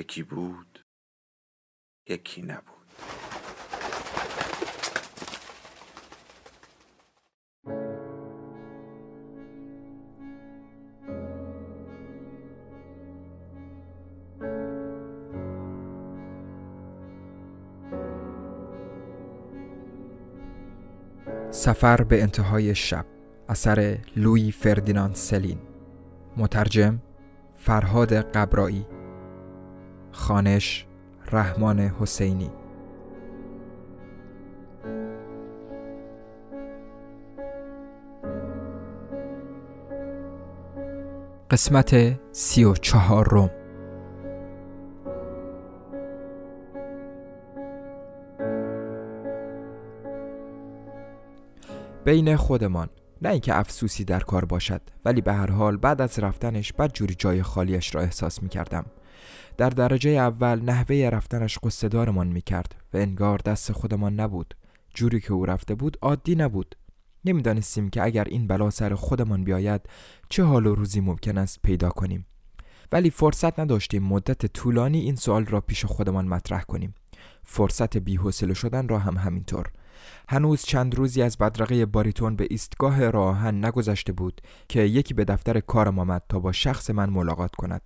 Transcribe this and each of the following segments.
یکی بود یکی نبود. سفر به انتهای شب اثر لوی فردیناند سلین. مترجم فرهاد قبرایی. خانش رحمان حسینی. قسمت سی و چهار روم. بین خودمان نه اینکه افسوسی در کار باشد ولی به هر حال بعد از رفتنش بد جوری جای خالیش را احساس می کردم در درجه اول نحوه رفتنش قصدارمان می کرد و انگار دست خودمان نبود. جوری که او رفته بود عادی نبود. نمی‌دانستیم که اگر این بلا سر خودمان بیاید چه حال و روزی ممکن است پیدا کنیم. ولی فرصت نداشتیم مدت طولانی این سوال را پیش خودمان مطرح کنیم. فرصت بیحوصله شدن را هم همینطور. هنوز چند روزی از بدرقه باریتون به ایستگاه راه آهن نگذشته بود که یکی به دفتر کارم آمد تا با شخص من ملاقات کند.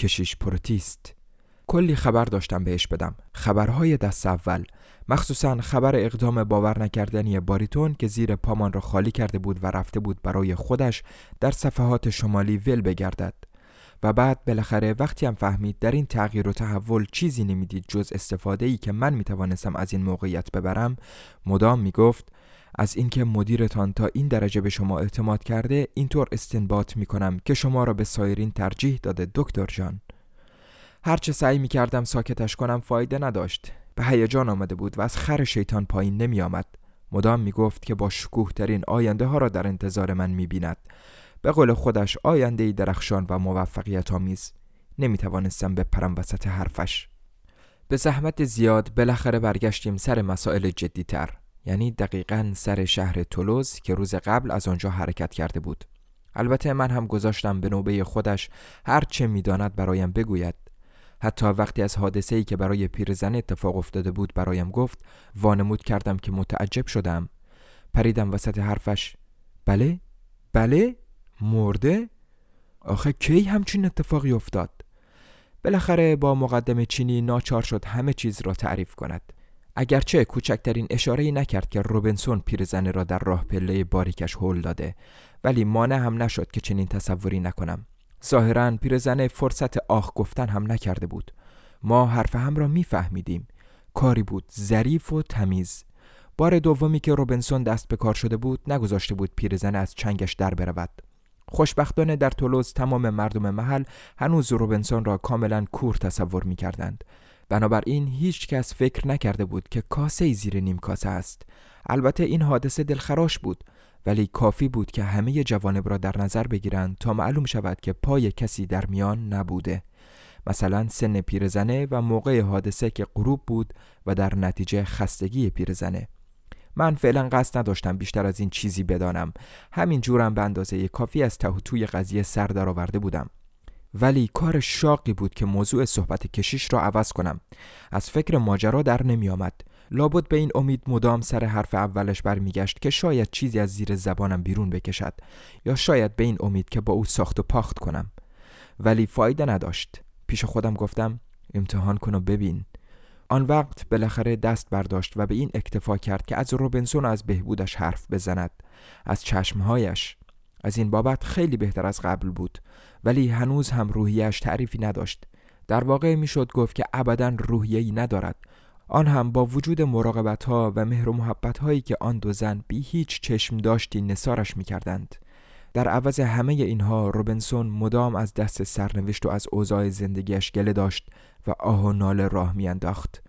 کشیش پروتیست. کلی خبر داشتم بهش بدم. خبرهای دست اول. مخصوصا خبر اقدام باور نکردنی باریتون که زیر پامان را خالی کرده بود و رفته بود برای خودش در صفحات شمالی ول بگردد. و بعد بالاخره وقتی هم فهمید در این تغییر و تحول چیزی نمی‌دید جز استفاده ای که من می‌توانستم از این موقعیت ببرم مدام می‌گفت از اینکه مدیرتان تا این درجه به شما اعتماد کرده اینطور استنباط می کنم که شما را به سایرین ترجیح داده دکتر جان. هرچه سعی می کردم ساکتش کنم فایده نداشت. به هیجان آمده بود و از خر شیطان پایین نمی آمد مدام می گفت که با شکوه ترین آینده ها را در انتظار من می بیند به قول خودش آینده درخشان و موفقیت آمیز نمی توانستم بپرم وسط حرفش. به زحمت زیاد بالاخره برگشتیم سر مسائل جدیتر. یعنی دقیقا سر شهر تولوز که روز قبل از آنجا حرکت کرده بود. البته من هم گذاشتم به نوبه خودش هر چه می‌داند برایم بگوید. حتی وقتی از حادثه ای که برای پیرزن اتفاق افتاده بود برایم گفت وانمود کردم که متعجب شدم. پریدم وسط حرفش. بله؟ بله؟ مرده؟ آخه کی همچین اتفاقی افتاد؟ بالاخره با مقدم چینی ناچار شد همه چیز را تعریف کند. اگرچه کوچکترین اشاره نکرد که روبنسون پیرزنه را در راه پله باریکش هل داده ولی مانع هم نشد که چنین تصوری نکنم. ظاهرا پیرزنه فرصت آخ گفتن هم نکرده بود. ما حرف هم را میفهمیدیم. کاری بود ظریف و تمیز. بار دومی که روبنسون دست به کار شده بود نگذاشته بود پیرزنه از چنگش در برود. خوشبختانه در تولوز تمام مردم محل هنوز روبنسون را کاملا کور تصور می کردند. بنابراین هیچ کس فکر نکرده بود که کاسه زیر نیم کاسه است. البته این حادثه دلخراش بود ولی کافی بود که همه جوانب را در نظر بگیرند تا معلوم شود که پای کسی در میان نبوده. مثلا سن پیرزنه و موقع حادثه که غروب بود و در نتیجه خستگی پیرزنه. من فعلا قصد نداشتم بیشتر از این چیزی بدانم همین جورم به اندازه کافی از ته توی قضیه سر درآورده بودم ولی کار شاقی بود که موضوع صحبت کشیش را عوض کنم. از فکر ماجرا در نمی آمد لابد به این امید مدام سر حرف اولش برمیگشت که شاید چیزی از زیر زبانم بیرون بکشد یا شاید به این امید که با او ساخت و پاخت کنم. ولی فایده نداشت. پیش خودم گفتم امتحان کن و ببین. آن وقت بالاخره دست برداشت و به این اکتفا کرد که از روبنسون از بهبودش حرف بزند. از چشمهایش. از این بابت خیلی بهتر از قبل بود. ولی هنوز هم روحیش تعریفی نداشت در واقع می‌شد گفت که ابدا روحیه‌ای ندارد آن هم با وجود مراقبت ها و مهر و محبت هایی که آن دو زن بی هیچ چشم داشتی نسارش می کردند. در عوض همه اینها روبنسون مدام از دست سرنوشت و از اوضاع زندگیش گله داشت و آه و ناله راه میانداخت.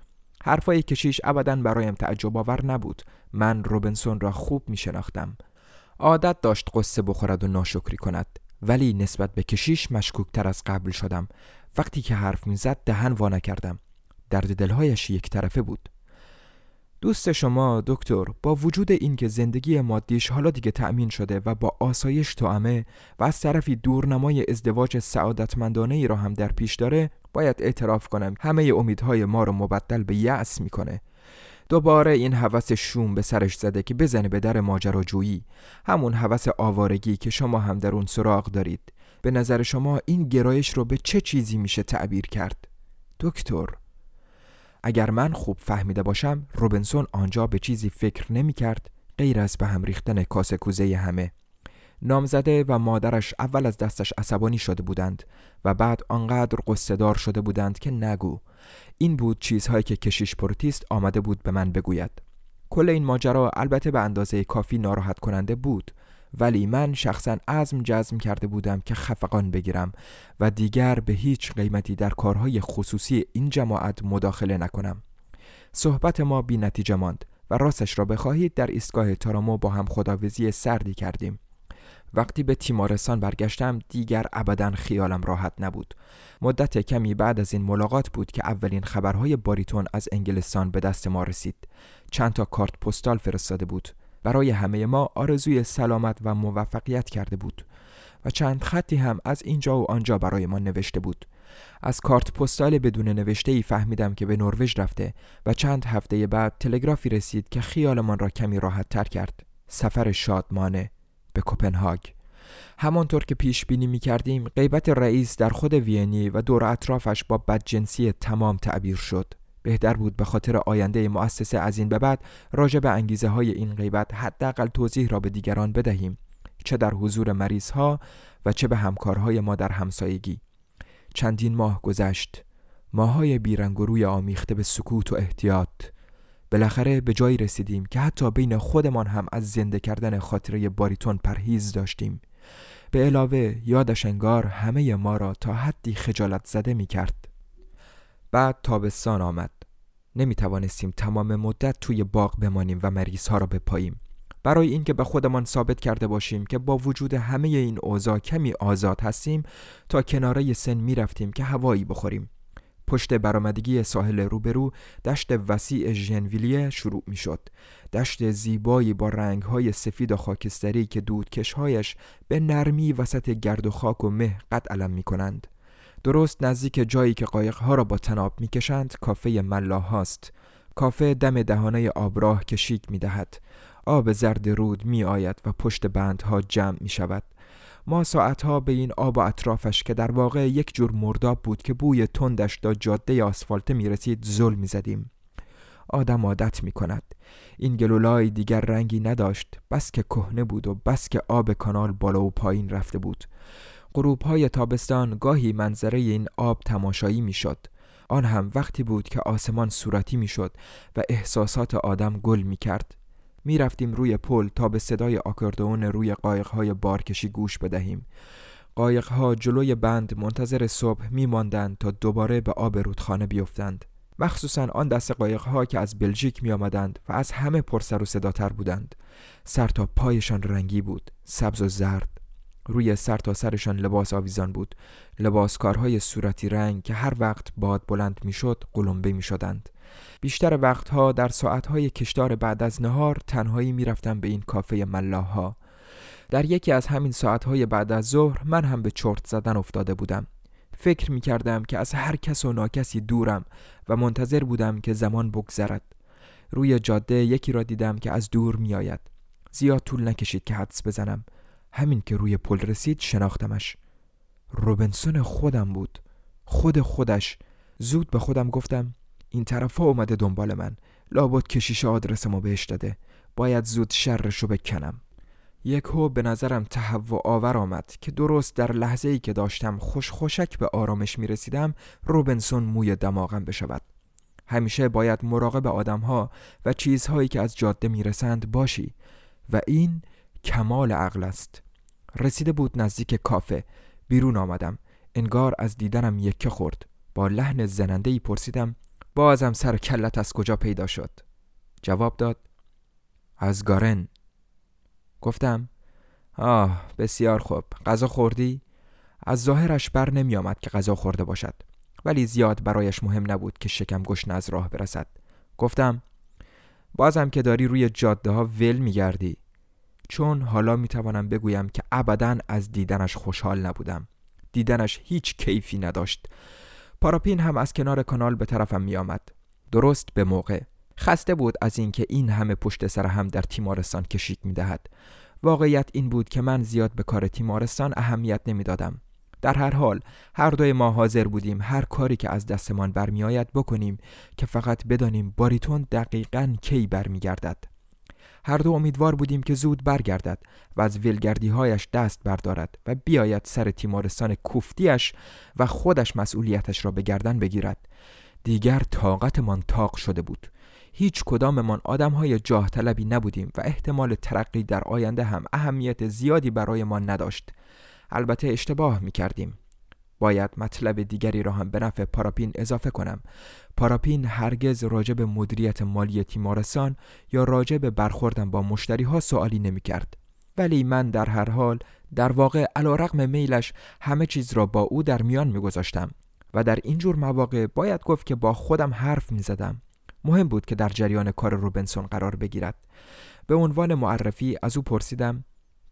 حرفای کشیش ابدا برایم تعجب آور نبود. من روبنسون را خوب می شناختم. عادت داشت قصه بخورد و ناشکری کند. ولی نسبت به کشیش مشکوکتر از قبل شدم. وقتی که حرف می‌زد دهن وا نکردم. درد دلهایش یک طرفه بود. دوست شما دکتر با وجود اینکه زندگی مادیش حالا دیگه تأمین شده و با آسایش توامه و از طرفی دورنمای ازدواج سعادتمندانه ای را هم در پیش داره باید اعتراف کنم همه امیدهای ما رو مبدل به یأس می‌کنه دوباره این هوس شوم به سرش زده که بزنه به در ماجراجویی. همون هوس آوارگی که شما هم در اون سراغ دارید. به نظر شما این گرایش رو به چه چیزی میشه تعبیر کرد؟ دکتر اگر من خوب فهمیده باشم روبنسون آنجا به چیزی فکر نمی کرد غیر از به هم ریختن کاسه کوزه همه. نامزده و مادرش اول از دستش عصبانی شده بودند و بعد آنقدر غصه دار شده بودند که نگو. این بود چیزهایی که کشیش پروتیست آمده بود به من بگوید. کل این ماجرا البته به اندازه کافی ناراحت کننده بود ولی من شخصا عزم جزم کرده بودم که خفقان بگیرم و دیگر به هیچ قیمتی در کارهای خصوصی این جماعت مداخله نکنم. صحبت ما بی نتیجه ماند و راستش را بخواهید در ایستگاه تارامو با هم خداویزی سردی کردیم. وقتی به تیمارستان برگشتم دیگر ابدا خیالم راحت نبود. مدت کمی بعد از این ملاقات بود که اولین خبرهای باریتون از انگلستان به دست ما رسید. چند تا کارت پستال فرستاده بود. برای همه ما آرزوی سلامت و موفقیت کرده بود و چند خطی هم از اینجا و آنجا برای ما نوشته بود. از کارت پستال بدون نوشته ای فهمیدم که به نروژ رفته و چند هفته بعد تلگرافی رسید که خیالمان را کمی راحت تر کرد. سفر شادمانه. به کوپنهاگ. همانطور که پیش بینی می کردیم غیبت رئیس در خود وینی و دور اطرافش با بدجنسی تمام تعبیر شد. بهتر بود به خاطر آینده مؤسسه از این به بعد راجع به انگیزه های این غیبت حداقل توضیح را به دیگران بدهیم چه در حضور مریض ها و چه به همکارهای ما در همسایگی. چندین ماه گذشت. ماهای بیرنگ روی آمیخته به سکوت و احتیاط. بالاخره به جایی رسیدیم که حتی بین خودمان هم از زنده کردن خاطره باریتون پرهیز داشتیم. به علاوه یادش انگار همه ما را تا حدی خجالت زده می کرد بعد تابستان آمد. نمی توانستیم تمام مدت توی باغ بمانیم و مریض ها را بپاییم. برای اینکه به خودمان ثابت کرده باشیم که با وجود همه این اوضاع کمی آزاد هستیم تا کناره سن می رفتیم که هوایی بخوریم. پشت برآمدگی ساحل روبرو دشت وسیع ژنویلیه شروع می شد دشت زیبایی با رنگهای سفید و خاکستری که دودکشهایش به نرمی وسط گرد و خاک و مه قد علم می کنند درست نزدیک جایی که قایقها را با تناب می‌کشند کافه ملاح هاست کافه دم دهانه آبراه که می دهد. آب زرد رود می آید و پشت بندها جمع می شود. ما ساعتها به این آب و اطرافش که در واقع یک جور مرداب بود که بوی تندش تا جاده آسفالته می رسید زل می زدیم. آدم عادت می کند. این گلولای دیگر رنگی نداشت بس که کهنه بود و بس که آب کانال بالا و پایین رفته بود. غروب های تابستان گاهی منظره این آب تماشایی می شد. آن هم وقتی بود که آسمان صورتی می شد و احساسات آدم گل می کرد. می رفتیم روی پل تا به صدای آکاردئون روی قایقهای بارکشی گوش بدهیم. قایقها جلوی بند منتظر صبح می ماندند تا دوباره به آب رودخانه بیفتند. مخصوصا آن دست قایقها که از بلژیک می آمدند و از همه پرسر و صداتر بودند. سر تا پایشان رنگی بود سبز و زرد. روی سر تا سرشان لباس آویزان بود. لباسکارهای صورتی رنگ که هر وقت باد بلند می‌شد قلمبه می شدند بیشتر وقتها در ساعتهای کشدار بعد از نهار تنهایی می‌رفتم به این کافه ملاها در یکی از همین ساعتهای بعد از ظهر من هم به چرت زدن افتاده بودم. فکر می کردم که از هر کس و ناکسی دورم و منتظر بودم که زمان بگذرد. روی جاده یکی را دیدم که از دور می آید. زیاد طول نکشید که حدس بزنم. همین که روی پل رسید شناختمش. روبنسون خودم بود. خود خودش. زود به خودم گفتم این طرف ها اومده دنبال من. لابد کشیش آدرس ما بهش داده. باید زود شرشو بکنم. یک هو به نظرم تهوع آور آمد که درست در لحظه ای که داشتم خوش خوشک به آرامش می رسیدم روبنسون موی دماغم بشود. همیشه باید مراقب آدمها و چیزهایی که از جاده می رسند باشی و این کمال عقل است. رسیده بود نزدیک کافه. بیرون آمدم. انگار از دیدنم یکه خورد. با لحن زننده ای پرسیدم بازم سر کلت از کجا پیدا شد؟ جواب داد از گارن. گفتم آه بسیار خوب. غذا خوردی؟ از ظاهرش بر نمی آمد که غذا خورده باشد ولی زیاد برایش مهم نبود که شکم گشن از راه برسد. گفتم بازم که داری روی جاده ها ول می گردی چون حالا می توانم بگویم که ابدا از دیدنش خوشحال نبودم. دیدنش هیچ کیفی نداشت. پاراپین هم از کنار کانال به طرفم می آمد. درست به موقع خسته بود از اینکه این همه پشت سر هم در تیمارستان کشیک می دهد. واقعیت این بود که من زیاد به کار تیمارستان اهمیت نمی‌دادم. در هر حال هر دوی ما حاضر بودیم هر کاری که از دستمان برمیآید بکنیم که فقط بدانیم باریتون دقیقا کی برمیگردد هر دو امیدوار بودیم که زود برگردد و از ولگردی هایش دست بردارد و بیاید سر تیمارستان کوفتیش و خودش مسئولیتش را به گردن بگیرد. دیگر طاقتمان تاق شده بود. هیچ کداممان آدم های جاه طلبی نبودیم و احتمال ترقی در آینده هم اهمیت زیادی برای ما نداشت. البته اشتباه می کردیم باید مطلب دیگری را هم به نفع پاراپین اضافه کنم پاراپین هرگز راجع به مدیریت مالی تیمارستان یا راجع به برخوردم با مشتری ها سوالی نمی کرد. ولی من در هر حال در واقع علا رقم میلش همه چیز را با او در میان گذاشتم و در اینجور مواقع باید گفت که با خودم حرف می زدم. مهم بود که در جریان کار روبنسون قرار بگیرد به عنوان معرفی از او پرسیدم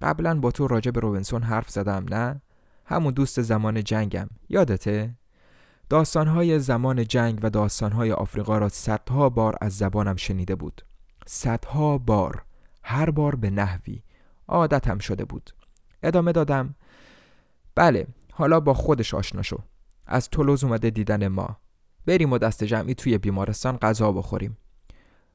قبلا با تو راجع به روبنسون حرف زدم نه همون دوست زمان جنگم. یادته؟ داستانهای زمان جنگ و داستانهای آفریقا را صدها بار از زبانم شنیده بود. صدها بار. هر بار به نحوی. عادتم شده بود. ادامه دادم. بله حالا با خودش آشنا شو. از تولوز اومده دیدن ما. بریم و دست جمعی توی بیمارستان غذا بخوریم.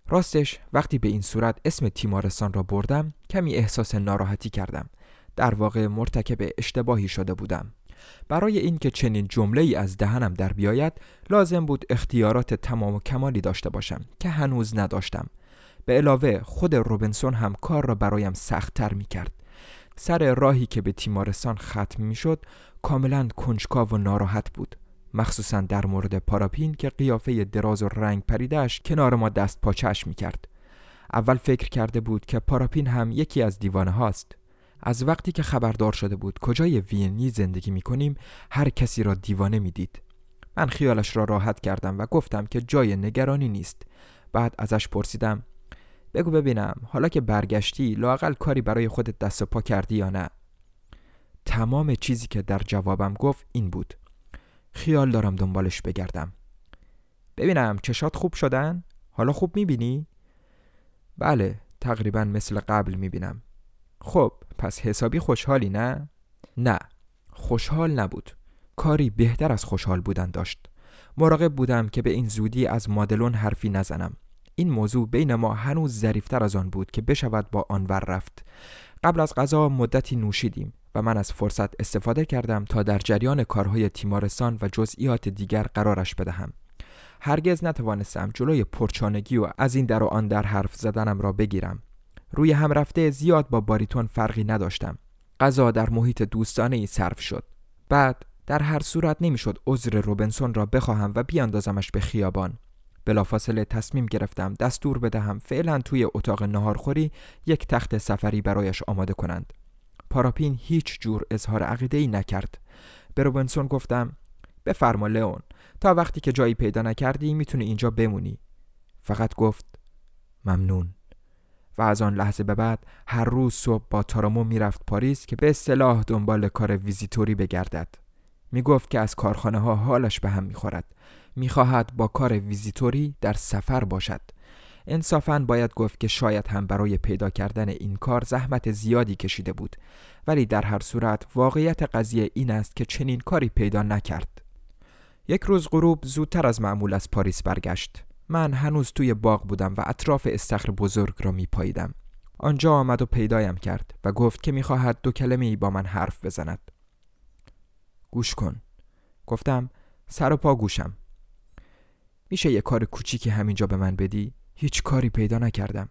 راستش وقتی به این صورت اسم تیمارستان را بردم کمی احساس ناراحتی کردم. در واقع مرتکب اشتباهی شده بودم. برای اینکه چنین جمله ای از دهنم در بیاید لازم بود اختیارات تمام و کمالی داشته باشم که هنوز نداشتم. به علاوه خود روبنسون هم کار را برایم سختتر می کرد سر راهی که به تیمارستان ختم می شد کاملا کنجکاو و ناراحت بود. مخصوصا در مورد پاراپین که قیافه دراز و رنگ پریدهش کنار ما دست پاچش می کرد اول فکر کرده بود که پاراپین هم یکی از دیوانه هاست از وقتی که خبردار شده بود کجای وینی زندگی می کنیم هر کسی را دیوانه می دید. من خیالش را راحت کردم و گفتم که جای نگرانی نیست بعد ازش پرسیدم بگو ببینم حالا که برگشتی لاقل کاری برای خودت دست و پا کردی یا نه تمام چیزی که در جوابم گفت این بود خیال دارم دنبالش بگردم ببینم چشات خوب شدن؟ حالا خوب می‌بینی؟ بله تقریبا مثل قبل می‌بینم خب پس حسابی خوشحالی نه؟ نه خوشحال نبود. کاری بهتر از خوشحال بودن داشت. مراقب بودم که به این زودی از مادلون حرفی نزنم. این موضوع بین ما هنوز ظریفتر از آن بود که بشود با آنور رفت. قبل از غذا مدتی نوشیدیم و من از فرصت استفاده کردم تا در جریان کارهای تیمارستان و جزئیات دیگر قرارش بدهم. هرگز نتوانستم جلوی پرچانگی و از این در و آن در حرف زدنم را بگیرم. روی هم رفته زیاد با باریتون فرقی نداشتم. غذا در محیط دوستانه ای صرف شد. بعد در هر صورت نمی‌شد عذر روبنسون را بخواهم و بیاندازمش به خیابان. بلافاصله تصمیم گرفتم دستور بدهم فعلا توی اتاق نهارخوری یک تخت سفری برایش آماده کنند. پاراپین هیچ جور اظهار عقیده ای نکرد. به روبنسون گفتم بفرما لئون تا وقتی که جایی پیدا نکردی می‌تونی اینجا بمونی. فقط گفت ممنون. و از آن لحظه به بعد هر روز صبح با تارامو می‌رفت پاریس که به اصطلاح دنبال کار ویزیتوری بگردد. می‌گفت که از کارخانه ها حالش به هم می‌خورد. می‌خواهد با کار ویزیتوری در سفر باشد. انصافا باید گفت که شاید هم برای پیدا کردن این کار زحمت زیادی کشیده بود. ولی در هر صورت واقعیت قضیه این است که چنین کاری پیدا نکرد. یک روز غروب زودتر از معمول از پاریس برگشت. من هنوز توی باغ بودم و اطراف استخر بزرگ را میپاییدم. آنجا آمد و پیدایم کرد و گفت که می‌خواهد دو کلمه ای با من حرف بزند. گوش کن. گفتم سر و پا گوشم. میشه یه کار کوچیکی همینجا به من بدی؟ هیچ کاری پیدا نکردم.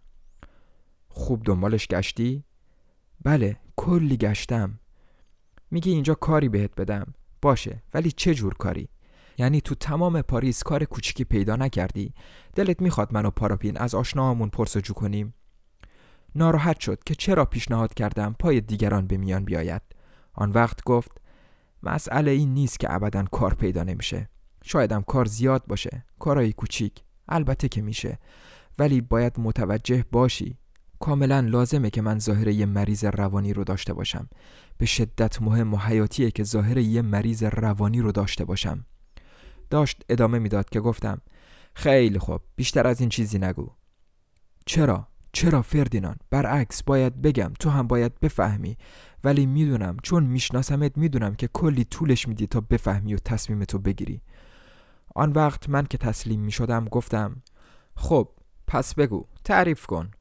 خوب دنبالش گشتی؟ بله کلی گشتم. میگی اینجا کاری بهت بدم. باشه ولی چه جور کاری؟ یعنی تو تمام پاریس کار کوچیکی پیدا نکردی. دلت می‌خواد منو پاراپین از آشناهامون پرسجو کنیم؟ ناراحت شد که چرا پیشنهاد کردم پای دیگران به میان بیاید. آن وقت گفت مسئله این نیست که ابدا کار پیدا نمیشه. شایدم کار زیاد باشه. کارهای کوچیک. البته که میشه. ولی باید متوجه باشی. کاملا لازمه که من ظاهر یه مریض روانی رو داشته باشم. به شدت مهم و حیاتیه که ظاهر یه مریض روانی رو داشته باشم. داشت ادامه می‌داد که گفتم خیلی خوب بیشتر از این چیزی نگو. چرا؟ چرا فردینان برعکس باید بگم تو هم باید بفهمی. ولی می‌دونم چون میشناسمت می‌دونم که کلی طولش میدی تا بفهمی و تصمیمتو بگیری. آن وقت من که تسلیم می‌شدم گفتم خب پس بگو تعریف کن.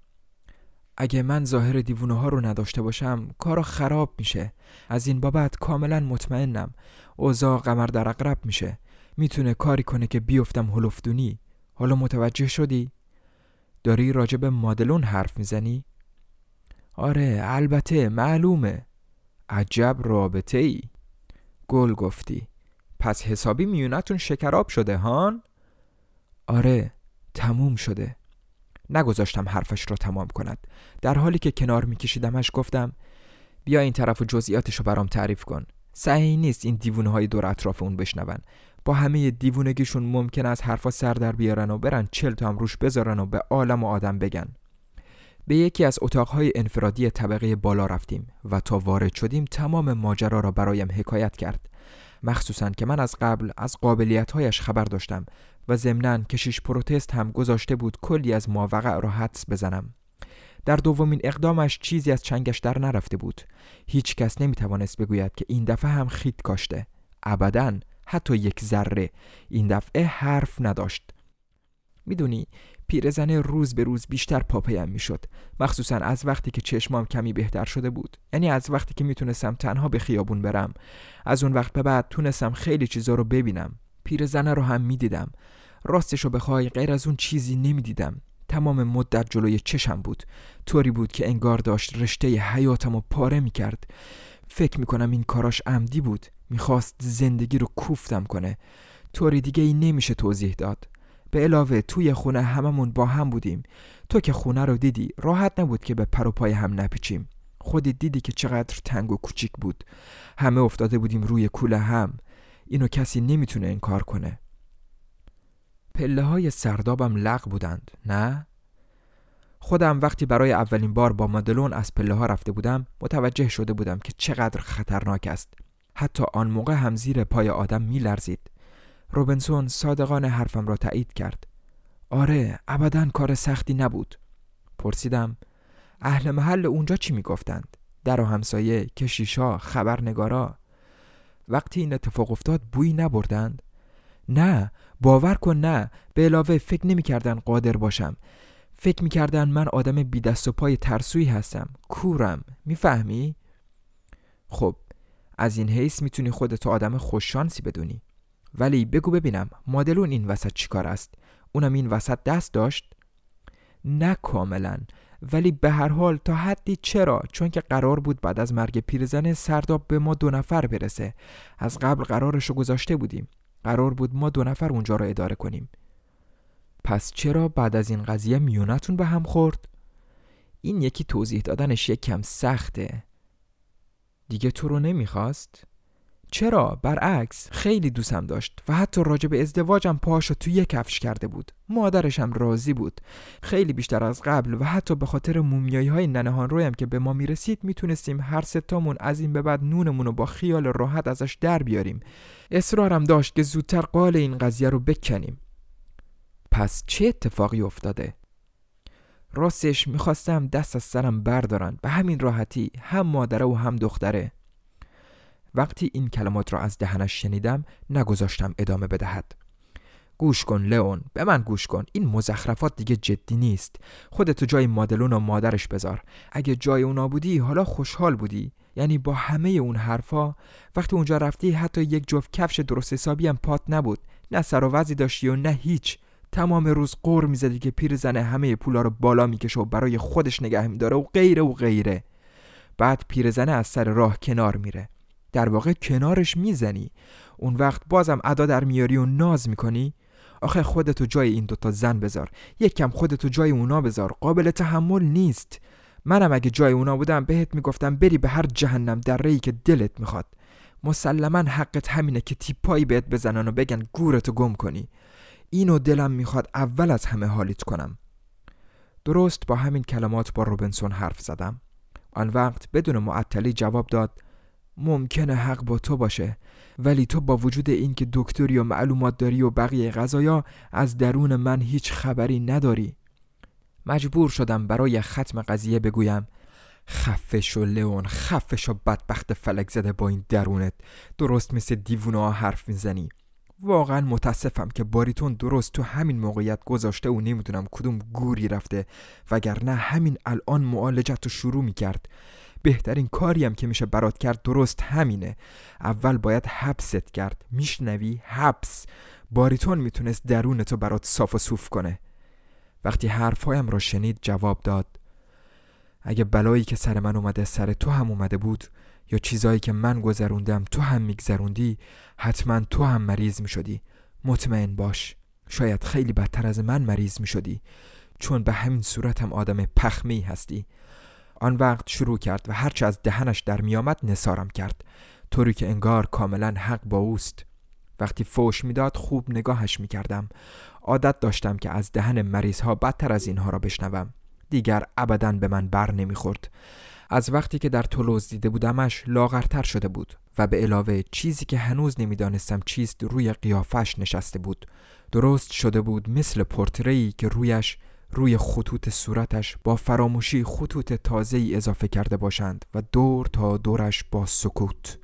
اگه من ظاهر دیوونه ها رو نداشته باشم کارا خراب میشه. از این بابت کاملا مطمئنم اوضاع قمر در اقرب میشه. می‌تونه کاری کنه که بیفتم هلفدونی حالا متوجه شدی؟ داری راجب مادلون حرف می‌زنی؟ آره البته معلومه. عجب رابطه ای گل گفتی. پس حسابی میونتون شکراب شده هان؟ آره تموم شده. نگذاشتم حرفش را تمام کند. در حالی که کنار میکشیدمش گفتم بیا این طرف و جزئیاتش رو برام تعریف کن. صحیح نیست این دیوونه های دور اطراف اون بشنون. با همه دیوونگیشون ممکن است حرفا سر در بیارن و برن چل تا هم روش بذارن و به عالم و آدم بگن. به یکی از اتاقهای انفرادی طبقه بالا رفتیم و تا وارد شدیم تمام ماجرا را برایم حکایت کرد. مخصوصا که من از قبل از قابلیتهایش خبر داشتم و ضمنا کشیش پروتست هم گذاشته بود کلی از ماوقع را حدس بزنم. در دومین اقدامش چیزی از چنگش در نرفته بود. هیچ کس نمی توانست بگوید که این دفعه هم خیت کاشته. ابدا. حتی یک ذره این دفعه حرف نداشت. می‌دونی پیرزن روز به روز بیشتر پاپیم می‌شد مخصوصا از وقتی که چشمام کمی بهتر شده بود. یعنی از وقتی که می‌تونستم تنها به خیابون برم. از اون وقت به بعد تونستم خیلی چیزا رو ببینم. پیرزنه رو هم می‌دیدم. راستشو بخوای غیر از اون چیزی نمی‌دیدم. تمام مدت جلوی چشم بود. طوری بود که انگار داشت رشته حیاتم رو پاره می‌کرد. فکر می‌کنم این کاراش عمدی بود. می‌خواست زندگی رو کوفتم کنه. طوری دیگه ای نمیشه توضیح داد. به علاوه توی خونه هممون با هم بودیم. تو که خونه رو دیدی راحت نبود که به پر و پای هم نپیچیم. خودت دیدی که چقدر تنگ و کوچیک بود. همه افتاده بودیم روی کوله هم. اینو کسی نمی‌تونه انکار کنه. پله های سردابم لق بودند نه؟ خودم وقتی برای اولین بار با مدلون از پله ها رفته بودم متوجه شده بودم که چقدر خطرناک است. حتی آن موقع هم زیر پای آدم می لرزید روبنسون صادقانه حرفم را تایید کرد. آره ابدا کار سختی نبود. پرسیدم اهل محل اونجا چی می‌گفتند؟ در و همسایه کشیشا خبرنگارا؟ وقتی این اتفاق افتاد بویی نبردند. نه باور کن نه به علاوه فکر نمی‌کردن قادر باشم. فکر می‌کردن من آدم بی دست و پای ترسویی هستم. کورم. می‌فهمی؟ خب از این حیث می‌تونی خودتو آدم خوششانسی بدونی. ولی بگو ببینم مادلون این وسط چیکار است؟ اونم این وسط دست داشت؟ نه کاملا. ولی به هر حال تا حدی چرا؟ چون که قرار بود بعد از مرگ پیرزن سرداب به ما دو نفر برسه. از قبل قرارش رو گذاشته بودیم. قرار بود ما دو نفر اونجا رو اداره کنیم. پس چرا بعد از این قضیه میونتون به هم خورد؟ این یکی توضیح دادنش یک کم سخته. دیگه تو رو نمی‌خواست؟ چرا؟ برعکس خیلی دوستم داشت و حتی راجع به ازدواجم پاهاشو تو یک کفش کرده بود. مادرشم راضی بود. خیلی بیشتر از قبل و حتی به خاطر مومیایی های ننهان رویم که به ما می‌رسید می‌تونستیم هر ستامون از این به بعد نونمون رو با خیال راحت ازش در بیاریم. اصرارم داشت که زودتر قال این قضیه رو بکنیم. پس چه اتفاقی افتاده؟ راستش می‌خواستم دست از سرم بردارن. به همین راحتی هم مادره و هم دختره. وقتی این کلمات را از دهنش شنیدم نگذاشتم ادامه بدهد. گوش کن لئون به من گوش کن. این مزخرفات دیگه جدی نیست. خودتو جای مادلون و مادرش بذار. اگه جای اونا بودی حالا خوشحال بودی. یعنی با همه اون حرفا وقتی اونجا رفتی حتی یک جفت کفش درست حسابی هم پات نبود. نه سر و داشتی و نه هیچ. تمام روز قور می‌زدی که پیر زنه همه پولا رو بالا می‌کشه و برای خودش نگه میداره و غیره و غیره. بعد پیرزنه از سر راه کنار میره. در واقع کنارش می‌زنی. اون وقت بازم ادا در میاری و ناز می‌کنی. آخه خودتو جای این دوتا زن بذار. یک کم خودتو جای اونا بذار. قابل تحمل نیست. منم اگه جای اونا بودم بهت می‌گفتم بری به هر جهنم در ری که دلت می‌خواد. مسلما حقت همینه که تیپایی بهت بزنن و بگن گورتو گم کنی. اینو دلم می‌خواد اول از همه حالیت کنم. درست با همین کلمات با روبنسون حرف زدم. آن وقت بدون معطلی جواب داد ممکنه حق با تو باشه ولی تو با وجود اینکه دکتری و معلومات داری و بقیه غذایا از درون من هیچ خبری نداری. مجبور شدم برای ختم قضیه بگویم خفش و لئون خفش و بدبخت فلک زده با این درونت. درست مثل دیوونه ها حرف می‌زنی. واقعا متاسفم که باریتون درست تو همین موقعیت گذاشته و نمی‌دونم کدوم گوری رفته وگرنه همین الان معالجت رو شروع می‌کرد. بهترین کاریم که میشه برات کرد درست همینه. اول باید حبست کرد. میشنوی؟ حبس. باریتون می‌تونست درونتو برات صاف و صوف کنه. وقتی حرفهایم را شنید جواب داد. اگه بلایی که سر من اومده سر تو هم اومده بود یا چیزایی که من گذروندم تو هم میگذروندی حتما تو هم مریض می‌شدی. مطمئن باش شاید خیلی بدتر از من مریض می‌شدی. چون به همین صورت هم آدم پخمی هستی. آن وقت شروع کرد و هرچه از دهنش در میآمد نسارم کرد. طوری که انگار کاملا حق با اوست. وقتی فوش می‌داد خوب نگاهش می‌کردم. عادت داشتم که از دهن مریض ها بدتر از اینها را بشنوم. دیگر ابدا به من بر نمی‌خورد. از وقتی که در تولوز دیده بودمش لاغرتر شده بود و به علاوه چیزی که هنوز نمی‌دانستم چیست روی قیافش نشسته بود. درست شده بود مثل پورتری که رویش روی خطوط صورتش با فراموشی خطوط تازه ای اضافه کرده باشند و دور تا دورش با سکوت.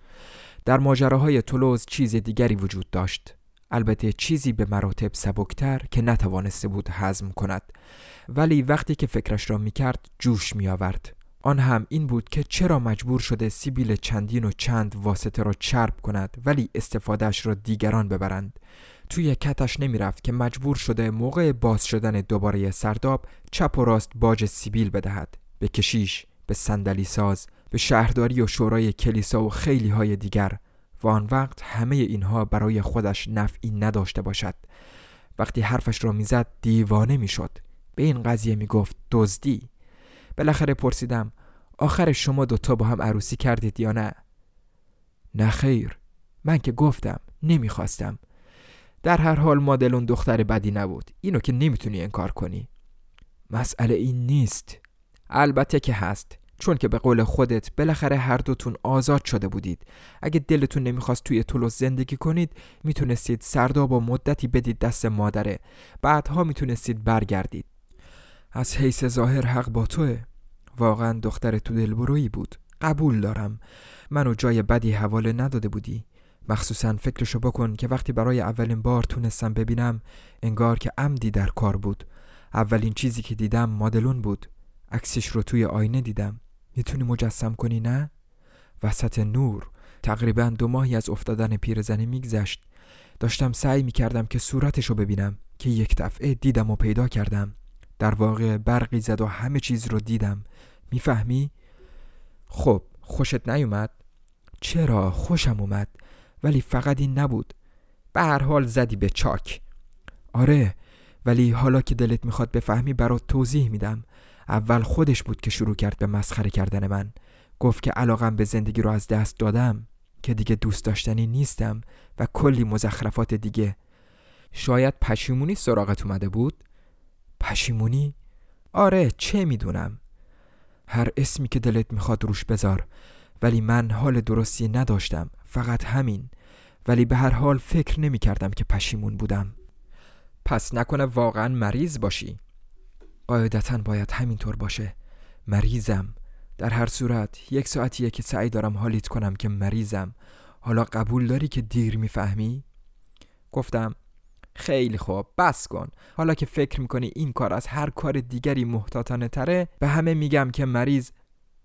در ماجراهای تولوز چیز دیگری وجود داشت. البته چیزی به مراتب سبکتر که نتوانسته بود هضم کند. ولی وقتی که فکرش را می‌کرد جوش می آورد آن هم این بود که چرا مجبور شده سیبیل چندین و چند واسطه را چرب کند ولی استفادهش را دیگران ببرند. توی کتش نمی‌رفت که مجبور شده موقع باز شدن دوباره سرداب چپ و راست باج سیبیل بدهد. به کشیش به صندلی ساز به شهرداری و شورای کلیسا و خیلی های دیگر. و آن وقت همه اینها برای خودش نفعی نداشته باشد. وقتی حرفش را می‌زد دیوانه می‌شد. به این قضیه می‌گفت دزدی. بالاخره پرسیدم آخر شما دوتا با هم عروسی کردید یا نه؟ نه خیر. من که گفتم نمی‌خواستم. در هر حال مادل اون دختر بدی نبود. اینو که نمی‌تونی انکار کنی. مسئله این نیست. البته که هست. چون که به قول خودت بالاخره هر دوتون آزاد شده بودید. اگه دلتون نمی‌خواست توی طولوس زندگی کنید می‌تونستید سرداب و مدتی بدید دست مادره. بعدها می‌تونستید برگردید. از حیث ظاهر حق با توه. واقعا دختر تو دلبرویی بود. قبول دارم. منو جای بدی حواله نداده بودی. مخصوصا فکرشو بکن که وقتی برای اولین بار تونستم ببینم انگار که عمدی در کار بود. اولین چیزی که دیدم مادلون بود. عکسش رو توی آینه دیدم. می‌تونی مجسم کنی نه؟ وسط نور. تقریبا دو ماهی از افتادن پیرزنی میگذشت. داشتم سعی می‌کردم که صورتشو ببینم که یک دفعه دیدم و پیدا کردم. در واقع برقی زد و همه چیز رو دیدم. می‌فهمی؟ خب خوشت نیومد؟ چرا خوشم اومد ولی فقط این نبود به هر حال زدی به چاک آره ولی حالا که دلت می‌خواد بفهمی برات توضیح میدم اول خودش بود که شروع کرد به مسخره کردن من گفت که علاقم به زندگی رو از دست دادم که دیگه دوست داشتنی نیستم و کلی مزخرفات دیگه شاید پشیمونی سراغت اومده بود؟ پشیمونی؟ آره چه می‌دونم هر اسمی که دلت می‌خواد روش بذار. ولی من حال درستی نداشتم فقط همین. ولی به هر حال فکر نمی کردم که پشیمون بودم. پس نکنه واقعا مریض باشی. قاعدتا باید همینطور باشه. مریضم. در هر صورت یک ساعتیه که سعی دارم حالیت کنم که مریضم. حالا قبول داری که دیر می‌فهمی؟ گفتم خیلی خوب بس کن. حالا که فکر می‌کنی این کار از هر کار دیگری محتاطانه تره به همه میگم که مریض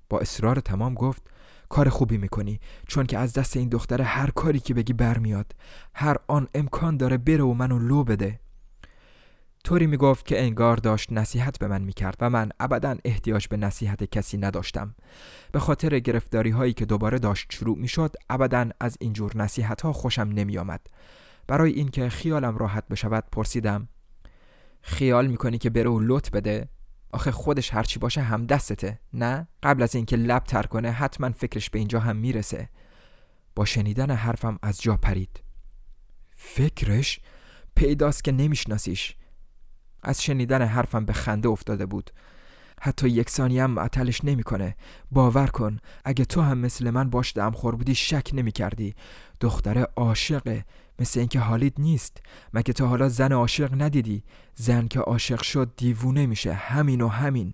با اصرار تمام گفت کار خوبی می‌کنی چون که از دست این دختر هر کاری که بگی برمیاد. هر آن امکان داره بره و منو لو بده. طوری می‌گفت که انگار داشت نصیحت به من می‌کرد و من ابدا احتیاج به نصیحت کسی نداشتم. به خاطر گرفتاری هایی که دوباره داشت شروع می‌شد ابدا از اینجور نصیحت ها خوشم نمیآمد. برای اینکه خیالم راحت بشود پرسیدم خیال می‌کنی که بره و لط بده؟ آخه خودش هرچی باشه هم دستته نه؟ قبل از اینکه لب تر کنه حتما فکرش به اینجا هم می‌رسه. با شنیدن حرفم از جا پرید. فکرش؟ پیداست که نمیشناسیش. از شنیدن حرفم به خنده افتاده بود. حتی یک ثانیه هم معطلش نمی‌کنه. باور کن اگه تو هم مثل من باش خور بودی شک نمی کردی دختره عاشقه مثل اینکه حالیت نیست. مگه تا حالا زن عاشق ندیدی؟ زن که عاشق شد دیوونه میشه. همین و همین.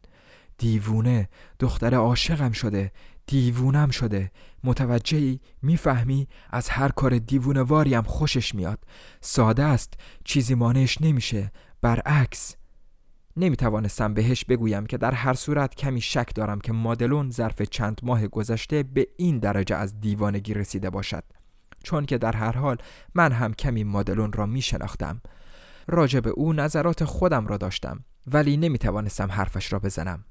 دیوونه. دختر عاشقم شده. دیوونم شده. متوجهی؟ می‌فهمی؟ از هر کار دیوونه واریم خوشش میاد. ساده است. چیزی مانعش نمیشه. برعکس. نمی‌توانستم بهش بگویم که در هر صورت کمی شک دارم که مادلون ظرف چند ماه گذشته به این درجه از دیوانگی رسیده باشد. چون که در هر حال من هم کمی مادلون را می شناختم راجع به او نظرات خودم را داشتم ولی نمی توانستم حرفش را بزنم.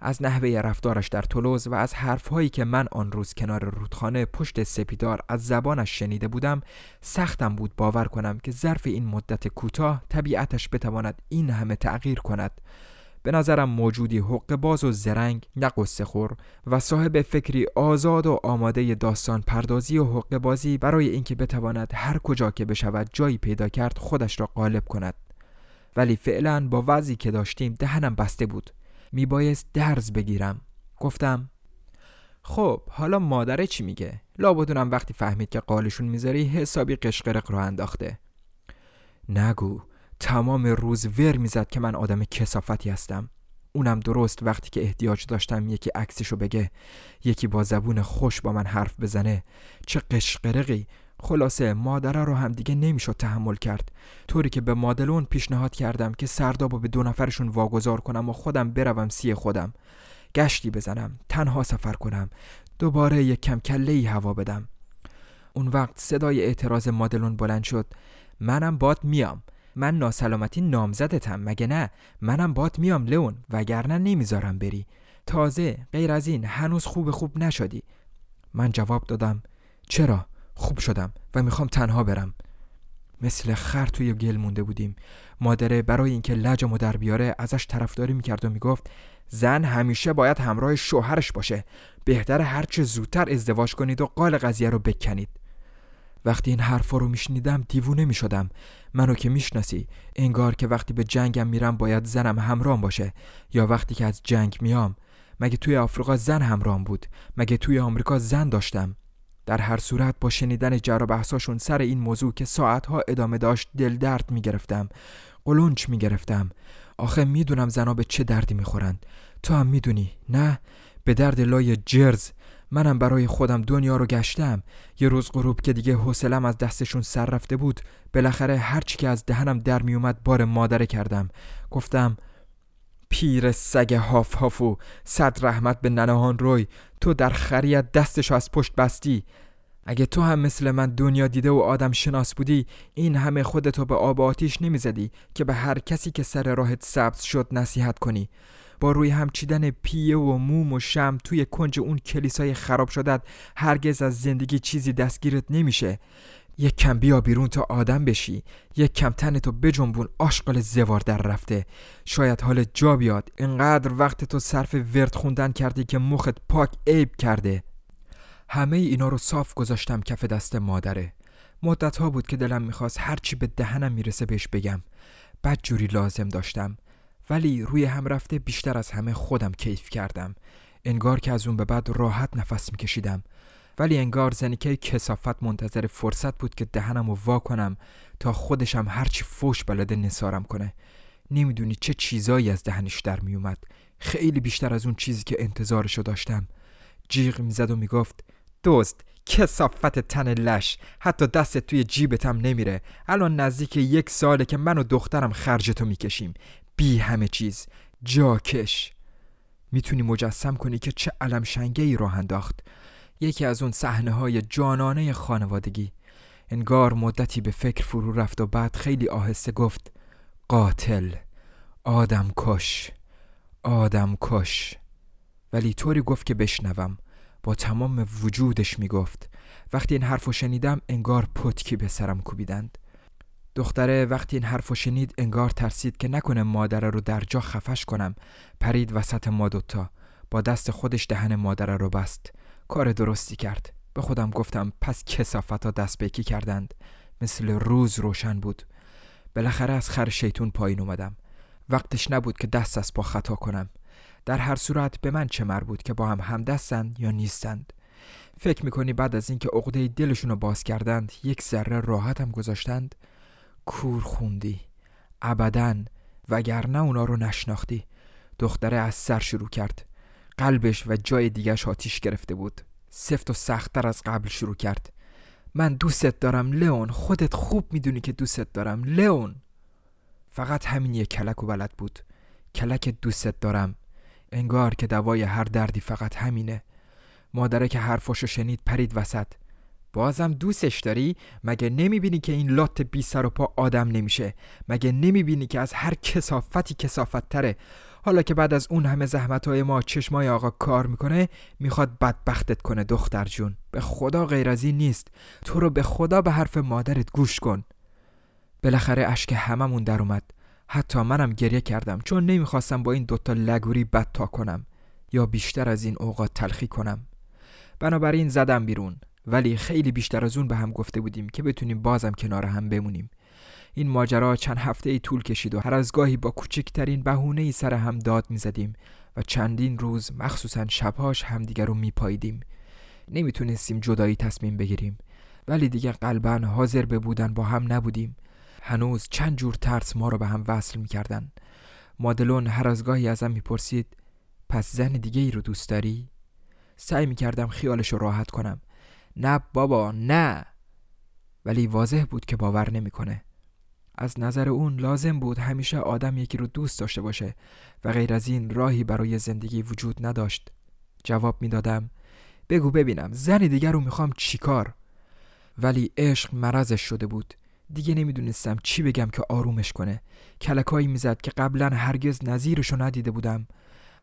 از نحوه رفتارش در تولوز و از حرفهایی که من آن روز کنار رودخانه پشت سپیدار از زبانش شنیده بودم سختم بود باور کنم که ظرف این مدت کوتاه طبیعتش بتواند این همه تغییر کند. به نظرم موجودی حق باز و زرنگ نه خور و صاحب فکری آزاد و آماده داستان پردازی و حق بازی برای اینکه بتواند هر کجا که بشود جایی پیدا کرد خودش را غالب کند. ولی فعلا با وضعی که داشتیم دهنم بسته بود. میبایست درز بگیرم. گفتم خب حالا مادره چی میگه؟ لابدونم وقتی فهمید که قالشون می‌ذاری حسابی قشقرق رو انداخته. نگو تمام روز ور می‌زد که من آدم کسافتی هستم. اونم درست وقتی که احتیاج داشتم یکی عکسشو بگه یکی با زبون خوش با من حرف بزنه. چه قشقرقی. خلاصه مادره رو هم دیگه نمی‌شد تحمل کرد. طوری که به مادلون پیشنهاد کردم که سردابو به دو نفرشون واگذار کنم و خودم بروم سی خودم. گشتی بزنم تنها سفر کنم. دوباره یک کم کله هوا بدم. اون وقت صدای اعتراض مادلون بلند شد. منم باد میام. من ناسلامتی نامزدتم مگه نه؟ منم باد میام لئون وگرنه نمی‌ذارم بری. تازه غیر از این هنوز خوب خوب نشدی. من جواب دادم چرا؟ خوب شدم و می‌خوام تنها برم. مثل خر توی گل مونده بودیم. مادره برای اینکه لجمو در بیاره ازش طرفداری می‌کرد و می‌گفت زن همیشه باید همراه شوهرش باشه. بهتر هرچه زودتر ازدواج کنید و قال قضیه رو بکنید. وقتی این حرفا رو میشنیدم دیوونه می‌شدم. منو که می‌شناسی انگار که وقتی به جنگم میرم باید زنم همرام باشه یا وقتی که از جنگ میام. مگه توی آفریقا زن همرام بود؟ مگه توی آمریکا زن داشتم؟ در هر صورت با شنیدن جر بحثاشون سر این موضوع که ساعتها ادامه داشت دل درد می‌گرفتم. قلونچ می‌گرفتم. آخه می‌دونم زنا به چه دردی می‌خورند. تو هم می‌دونی نه؟ به درد لای جرز. منم برای خودم دنیا رو گشتم. یه روز غروب که دیگه حوصلم از دستشون سر رفته بود بالاخره هرچی که از دهنم در میومد بار مادره کردم. گفتم پیر سگ هاف هافو صد رحمت به ننهان روی. تو در خریت دستش از پشت بستی. اگه تو هم مثل من دنیا دیده و آدم شناس بودی این همه خودتو به آب آتیش نمی‌زدی که به هر کسی که سر راهت سبز شد نصیحت کنی. روی هم چیدن پیه و موم و شم توی کنج اون کلیسای خراب شدت هرگز از زندگی چیزی دستگیرت نمیشه. یک کم بیا بیرون تا آدم بشی. یک کم تنتو بجنبون آشغال زوار در رفته. شاید حال جا بیاد. انقدر وقت تو صرف ورد خوندن کردی که مخت پاک عیب کرده. همه اینا رو صاف گذاشتم کف دست مادره. مدت ها بود که دلم می‌خواست هرچی به دهنم می‌رسه بهش بگم. بد جوری لازم داشتم. ولی روی هم رفته بیشتر از همه خودم کیف کردم. انگار که از اون به بعد راحت نفس میکشیدم. ولی انگار زنیکه کسافت منتظر فرصت بود که دهنم رو وا کنم تا خودشم هرچی فوش بلده نسارم کنه. نمی‌دونی چه چیزایی از دهنش در میومد خیلی بیشتر از اون چیزی که انتظارشو داشتم. جیغ می‌زد و می‌گفت دوست کسافت تن لش. حتی دست توی جیبتم نمیره. الان نزدیک یک ساله که من و دخترم خرجتو می‌کشیم. بی همه چیز. جاکش. می‌تونی مجسم کنی که چه علم شنگه ای راه انداخت. یکی از اون صحنه های جانانه خانوادگی. انگار مدتی به فکر فرو رفت و بعد خیلی آهسته گفت قاتل. آدم کش. آدم کش. ولی طوری گفت که بشنوم. با تمام وجودش می‌گفت. وقتی این حرفو شنیدم انگار پتکی به سرم کوبیدند. دختره وقتی این حرفو شنید انگار ترسید که نکنه مادره رو در جا خفش کنم. پرید وسط ما دوتا. با دست خودش دهن مادره رو بست. کار درستی کرد. به خودم گفتم پس کسافت ها دست بکی کردند؟ مثل روز روشن بود. بالاخره از خر شیطون پایین اومدم. وقتش نبود که دست از پا خطا کنم. در هر صورت به من چه مربوط که با هم همدستند یا نیستند؟ فکر می‌کنی بعد از اینکه عقده دلشون رو باز کردند یک ذره راحتم گذاشتند؟ کور خوندی ابدا وگرنه اونا رو نشناختی. دختره از سر شروع کرد. قلبش و جای دیگش آتیش گرفته بود. سفت و سختتر از قبل شروع کرد. من دوستت دارم لئون. خودت خوب می‌دونی که دوستت دارم لئون. فقط همین یک کلک و بلد بود. کلک دوستت دارم. انگار که دوای هر دردی فقط همینه. مادره که حرفاشو شنید پرید وسط. بازم دوستش داری؟ مگه نمی‌بینی که این لات بی سر و پا آدم نمیشه؟ مگه نمی‌بینی که از هر کسافتی کسافت تره؟ حالا که بعد از اون همه زحمت های ما چشمای آقا کار می‌کنه می‌خواد بدبختت کنه دختر جون به خدا غیر از این نیست تو رو به خدا به حرف مادرت گوش کن بالاخره اشک هممون در اومد حتی منم گریه کردم چون نمی‌خواستم با این دوتا لگوری بد تا کنم یا بیشتر از این اوقات تلخی کنم بنابراین زدم بیرون ولی خیلی بیشتر از اون به هم گفته بودیم که بتونیم بازم کنار هم بمونیم. این ماجرا چند هفته ای طول کشید و هر از گاهی با کوچکترین بهونه ای سر هم داد می‌زدیم و چندین روز مخصوصا شبهاش همدیگر رو میپاییدیم. نمی‌تونستیم جدایی تصمیم بگیریم. ولی دیگه قلبا حاضر به بودن با هم نبودیم. هنوز چند جور ترس ما رو به هم وصل می‌کردن. مادلون هر از گاهی ازم می‌پرسید پس زن دیگه ای رو دوست داری؟ سعی می‌کردم خیالش رو راحت کنم. نه بابا نه. ولی واضح بود که باور نمی‌کنه. از نظر اون لازم بود همیشه آدم یکی رو دوست داشته باشه و غیر از این راهی برای زندگی وجود نداشت. جواب می‌دادم بگو ببینم زن دیگر رو می‌خوام چیکار ولی عشق مرضش شده بود. دیگه نمی‌دونستم چی بگم که آرومش کنه. کلکایی می‌زد که قبلا هرگز نظیرشو ندیده بودم.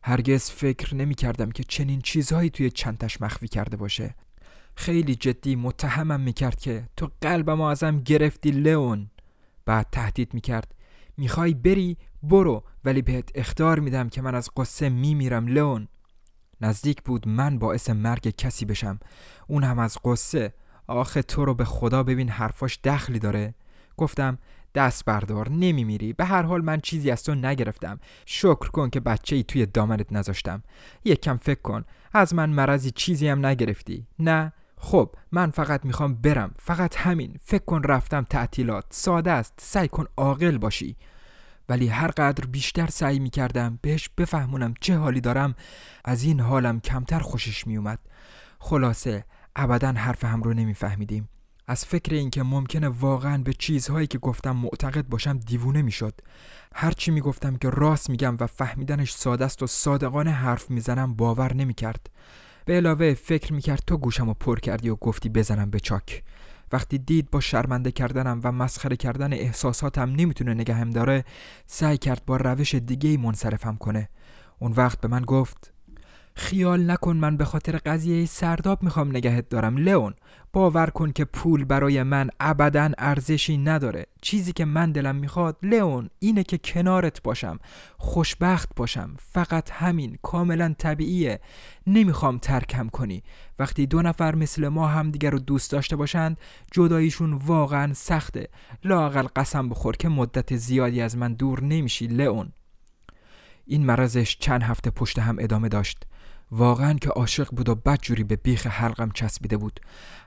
هرگز فکر نمی‌کردم که چنین چیزهایی توی چندش مخفی کرده باشه. خیلی جدی متهمم می‌کرد که تو قلبم ازم گرفتی لئون. بعد تهدید می‌کرد. می‌خوای بری؟ برو ولی بهت اختار میدم که من از قصه میمیرم لئون. نزدیک بود من باعث مرگ کسی بشم. اون هم از قصه. آخه تو رو به خدا ببین حرفاش دخلی داره. گفتم دست بردار نمیمیری. به هر حال من چیزی از تو نگرفتم. شکر کن که بچه ای توی دامنت نذاشتم. یک کم فکر کن. از من مرضی چیزی هم نگرفتی. نه خب من فقط می‌خوام برم. فقط همین. فکر کن رفتم تعطیلات. ساده است. سعی کن عاقل باشی. ولی هر قدر بیشتر سعی می‌کردم بهش بفهمونم چه حالی دارم از این حالم کمتر خوشش میومد خلاصه ابدا حرف هم رو نمیفهمیدیم. از فکر اینکه ممکنه واقعا به چیزهایی که گفتم معتقد باشم دیوونه می‌شد. هرچی می‌گفتم که راست میگم و فهمیدنش ساده است و صادقانه حرف می‌زنم باور نمی‌کرد. به علاوه فکر می‌کرد تو گوشم و پر کردی و گفتی بزنم به چاک. وقتی دید با شرمنده کردنم و مسخره کردن احساساتم نمی‌تونه نگهم داره سعی کرد با روش دیگه منصرفم کنه. اون وقت به من گفت خیال نکن من به خاطر قضیه سرداب می‌خوام نگهت دارم لئون. باور کن که پول برای من ابدا ارزشی نداره. چیزی که من دلم می‌خواد لئون اینه که کنارت باشم خوشبخت باشم. فقط همین کاملا طبیعیه. نمی‌خوام ترکم کنی. وقتی دو نفر مثل ما هم دیگر رو دوست داشته باشند جداییشون واقعا سخته. لاقل قسم بخور که مدت زیادی از من دور نمیشی لئون. این مرضش چند هفته پشت هم ادامه داشت. واقعا که عاشق بود و بدجوری به بیخ حلقم چسبیده بود.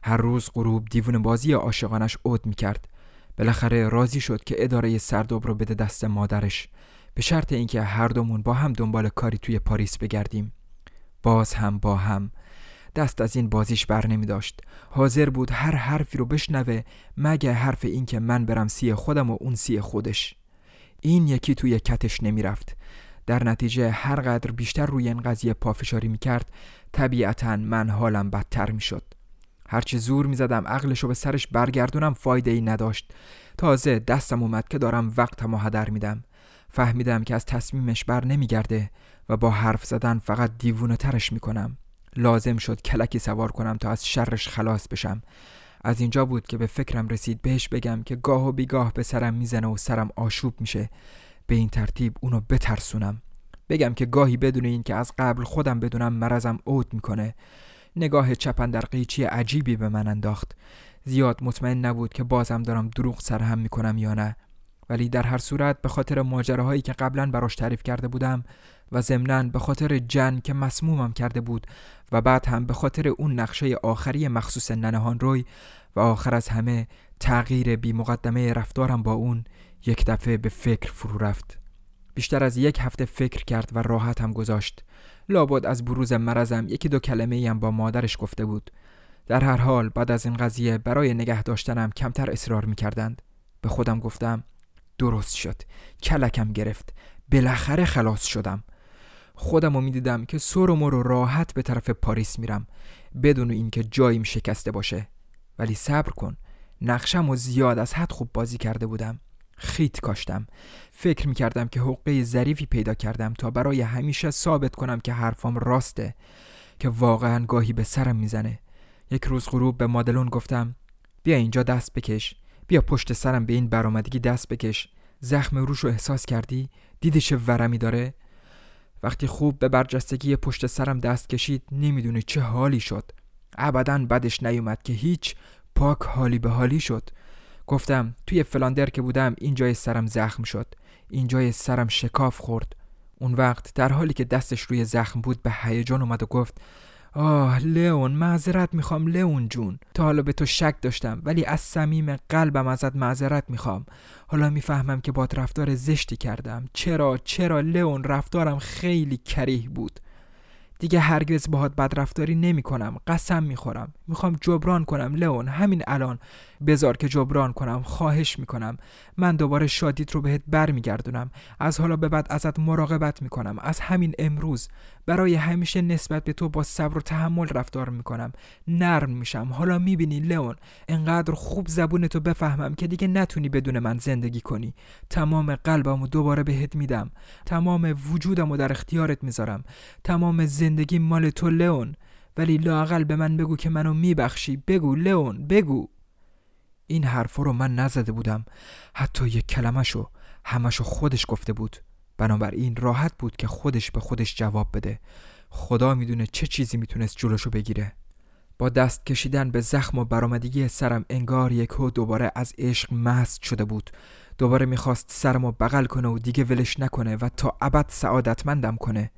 هر روز غروب دیوون بازی عاشقانش عود می‌کرد. بالاخره راضی شد که اداره سرداب رو بده دست مادرش. به شرط اینکه هر دومون با هم دنبال کاری توی پاریس بگردیم. باز هم با هم. دست از این بازیش بر نمی داشت حاضر بود هر حرفی رو بشنوه مگه حرف این که من برم سی خودم و اون سی خودش. این یکی توی کتش نمی رفت در نتیجه هر قدر بیشتر روی این قضیه پافشاری می کرد طبیعتا من حالم بدتر می شد هرچی زور می زدم عقلشو به سرش برگردونم فایده ای نداشت. تازه دستم اومد که دارم وقتم و هدر میدم. فهمیدم که از تصمیمش بر نمیگرده و با حرف زدن فقط دیوونه ترش می‌کنم. لازم شد کلکی سوار کنم تا از شرش خلاص بشم. از اینجا بود که به فکرم رسید بهش بگم که گاه و بیگاه به سرم می‌زنه و سرم آشوب میشه. به این ترتیب اونو بترسونم. بگم که گاهی بدون این که از قبل خودم بدونم مرضم اوت می‌کنه. نگاه چپن در قیچی عجیبی به من انداخت. زیاد مطمئن نبود که بازم دارم دروغ سرهم می‌کنم یا نه. ولی در هر صورت به خاطر ماجراهایی که قبلا براش تعریف کرده بودم و ضمنا به خاطر جن که مسمومم کرده بود و بعد هم به خاطر اون نقشه آخری مخصوص ننهان روی و آخر از همه تغییر بی مقدمه رفتارم با اون یک دفعه به فکر فرو رفت. بیشتر از یک هفته فکر کرد و راحت هم گذاشت. لابد از بروز مرزم یکی دو کلمه هم با مادرش گفته بود. در هر حال بعد از این قضیه برای نگه داشتنم کمتر اصرار می کردند به خودم گفتم درست شد. کلکم گرفت. بالاخره خلاص شدم. خودم رو می دیدم که سر و راحت به طرف پاریس میرم. بدون اینکه جاییم شکسته باشه. ولی صبر کن. نقشم و زیاد از حد خوب بازی کرده بودم. خیت کاشتم. فکر می‌کردم که حقه ظریفی پیدا کردم تا برای همیشه ثابت کنم که حرفام راسته که واقعا گاهی به سرم می‌زنه. یک روز غروب به مادلون گفتم بیا اینجا دست بکش بیا پشت سرم به این برآمدگی دست بکش. زخم روش رو احساس کردی؟ دیدی چه ورمی داره؟ وقتی خوب به برجستگی پشت سرم دست کشید نمی‌دونی چه حالی شد. ابدا بدش نیومد که هیچ پاک حالی به حالی شد. گفتم توی فلاندر که بودم اینجای سرم زخم شد. اینجای سرم شکاف خورد. اون وقت در حالی که دستش روی زخم بود به هیجان اومد و گفت آه لئون معذرت می‌خوام لئون جون. تا حالا به تو شک داشتم ولی از صمیم قلبم ازت معذرت می‌خوام. حالا می‌فهمم که باد رفتار زشتی کردم. چرا چرا لئون رفتارم خیلی کریه بود. دیگه هرگز باهات بدرفتاری نمی کنم قسم می‌خورم. می‌خوام جبران کنم لئون. همین الان. بزار که جبران کنم خواهش می‌کنم. من دوباره شادیت رو بهت برمیگردونم. از حالا به بعد ازت مراقبت می‌کنم. از همین امروز. برای همیشه نسبت به تو با صبر و تحمل رفتار می‌کنم. نرم میشم. حالا می‌بینی لئون انقدر خوب زبون تو بفهمم که دیگه نتونی بدون من زندگی کنی. تمام قلبم و دوباره بهت میدم. تمام وجودم و در اختیارت می‌ذارم. تمام زندگی مال تو لئون. ولی لاقل به من بگو که منو میبخشی. بگو لئون بگو. این حرفا رو من نزده بودم. حتی یک کلمشو همشو خودش گفته بود. بنابراین راحت بود که خودش به خودش جواب بده. خدا می‌دونه چه چیزی می‌تونست جلوشو بگیره. با دست کشیدن به زخم و برآمدگی سرم انگار یکو دوباره از عشق مست شده بود. دوباره می‌خواست سرمو بغل کنه و دیگه ولش نکنه و تا ابد سعادتمندم کنه.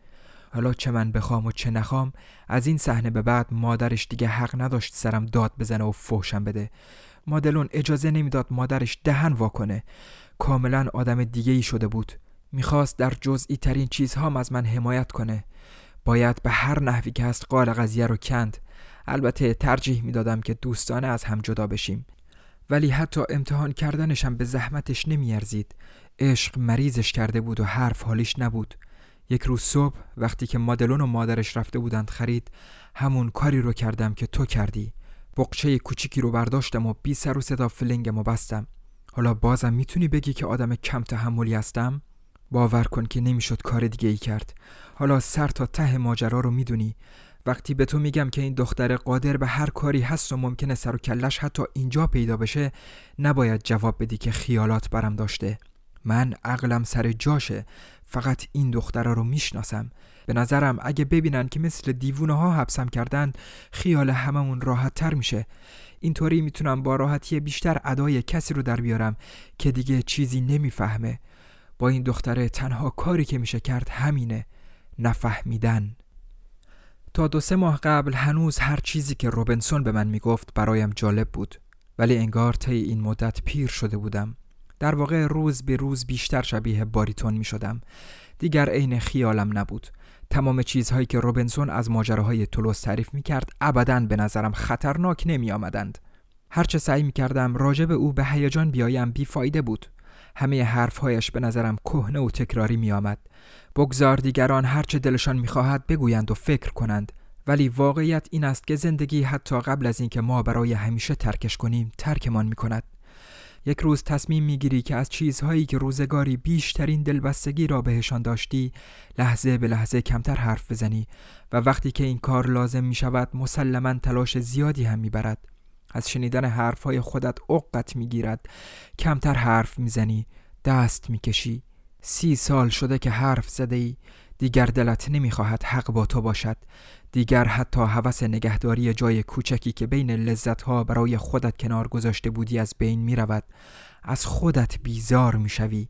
حالا چه من بخوام و چه نخوام از این صحنه به بعد مادرش دیگه حق نداشت سرم داد بزنه و فوشم بده. مادلون اجازه نمی‌داد مادرش دهن واکنه. کاملا آدم دیگه ای شده بود. می‌خواست در جزئی ترین چیزهام از من حمایت کنه. باید به هر نحوی که هست قال قضیه رو کند. البته ترجیح می‌دادم که دوستانه از هم جدا بشیم. ولی حتی امتحان کردنشم به زحمتش نمیارزید. عشق مریضش کرده بود و حرف حالیش نبود. یک روز صبح وقتی که مادلون و مادرش رفته بودند خرید همون کاری رو کردم که تو کردی. بقچه کوچیکی رو برداشتم و بی سر و صدا فلنگم و بستم. حالا بازم می‌تونی بگی که آدم کم تحملی هستم؟ باور کن که نمی‌شد کار دیگه ای کرد. حالا سر تا ته ماجرا رو می‌دونی. وقتی به تو میگم که این دختر قادر به هر کاری هست و ممکنه سر و کلش حتی اینجا پیدا بشه نباید جواب بدی که خیالات برم داشته. من عقلم سر جاشه. فقط این دختره رو می‌شناسم. به نظرم اگه ببینن که مثل دیوونه ها حبسم کردن خیال هممون راحت تر میشه. اینطوری می‌تونم با راحتی بیشتر ادای کسی رو در بیارم که دیگه چیزی نمی‌فهمه. با این دختره تنها کاری که میشه کرد همینه نفهمیدن. تا دو سه ماه قبل هنوز هر چیزی که روبنسون به من می‌گفت برایم جالب بود. ولی انگار طی این مدت پیر شده بودم. در واقع روز به روز بیشتر شبیه باریتون می شدم دیگر عین خیالم نبود. تمام چیزهایی که روبنسون از ماجراهای تولوس تعریف می کرد ابدا به نظرم خطرناک نمی آمدند هرچه سعی می کردم راجع به او به هیجان بیایم بیفایده بود. همه حرفهایش به نظرم کهنه و تکراری می آمد بگذار دیگران هرچه دلشان می‌خواهد بگویند و فکر کنند. ولی واقعیت این است که زندگی حتی قبل از اینکه ما برای همیشه ترکش کنیم ترکمان می کند یک روز تصمیم می‌گیری که از چیزهایی که روزگاری بیشترین دلبستگی را بهشان داشتی لحظه به لحظه کمتر حرف بزنی و وقتی که این کار لازم می شود مسلما تلاش زیادی هم می‌برد. از شنیدن حرفهای خودت عقت می‌گیرد. کمتر حرف می‌زنی دست می‌کشی. سی سال شده که حرف زده ای دیگر دلت نمی‌خواهد حق با تو باشد دیگر حتی هوس نگهداری جای کوچکی که بین لذتها برای خودت کنار گذاشته بودی از بین می رود. از خودت بیزار می شوی.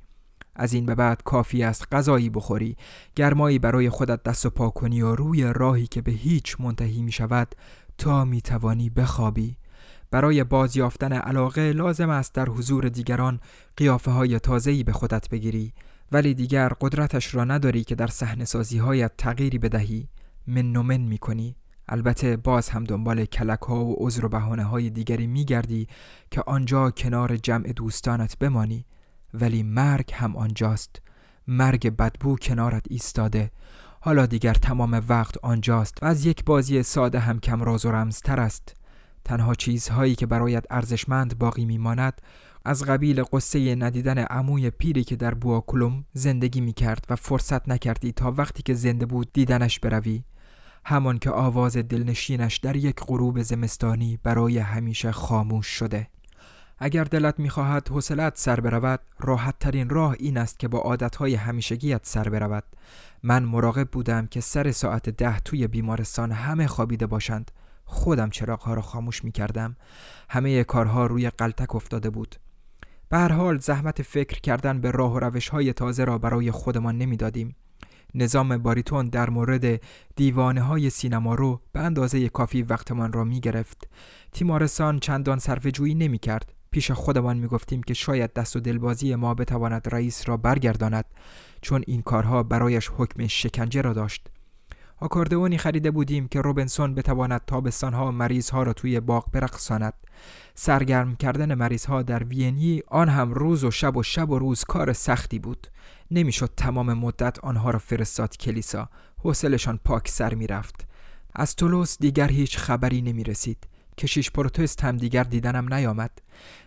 از این به بعد کافی است غذایی بخوری گرمایی برای خودت دست و پا کنی و روی راهی که به هیچ منتهی می شود تا می توانی بخوابی برای بازیافتن علاقه لازم است در حضور دیگران قیافه های تازه‌ای به خودت بگیری ولی دیگر قدرتش را نداری که در صحنه سازی هایت تغییری بدهی. من و من می کنی البته باز هم دنبال کلک ها و عذر و بهانه های دیگری می گردی که آنجا کنار جمع دوستانت بمانی. ولی مرگ هم آنجاست. مرگ بدبو کنارت ایستاده. حالا دیگر تمام وقت آنجاست و از یک بازی ساده هم کم راز و رمزتر است. تنها چیزهایی که برایت ارزشمند باقی میماند از قبیل قصه ندیدن عموی پیری که در بواکلوم زندگی می کرد و فرصت نکردی تا وقتی که زنده بود دیدنش بروی. همان که آواز دلنشینش در یک غروب زمستانی برای همیشه خاموش شده. اگر دلت می‌خواهد حوصلت سر برود راحت ترین راه این است که با عادتهای همیشگیت سر برود. من مراقب بودم که سر ساعت ده توی بیمارستان همه خوابیده باشند. خودم چراغها را خاموش می کردم همه کارها روی قلتک افتاده بود. به هر حال زحمت فکر کردن به راه و روش های تازه را برای خودمان نمی‌دادیم. نظام باریتون در مورد دیوانه های سینما رو به اندازه کافی وقتمان را می گرفت. تیمارستان چندان جویی نمی کرد. پیش خودمان می گفتیم که شاید دست و دلبازی ما بتواند رئیس را برگرداند چون این کارها برایش حکم شکنجه را داشت. آکاردئونی خریده بودیم که روبنسون بتواند تابستانها مریضها را توی باغ برقصاند. سرگرم کردن مریضها در وینی آن هم روز و شب و شب و روز کار سختی بود. نمی‌شد تمام مدت آنها را فرستاد کلیسا. حوصلشان پاک سر می‌رفت. از تولوس دیگر هیچ خبری نمی رسید کشیش پروتست هم دیگر دیدنم نیامد.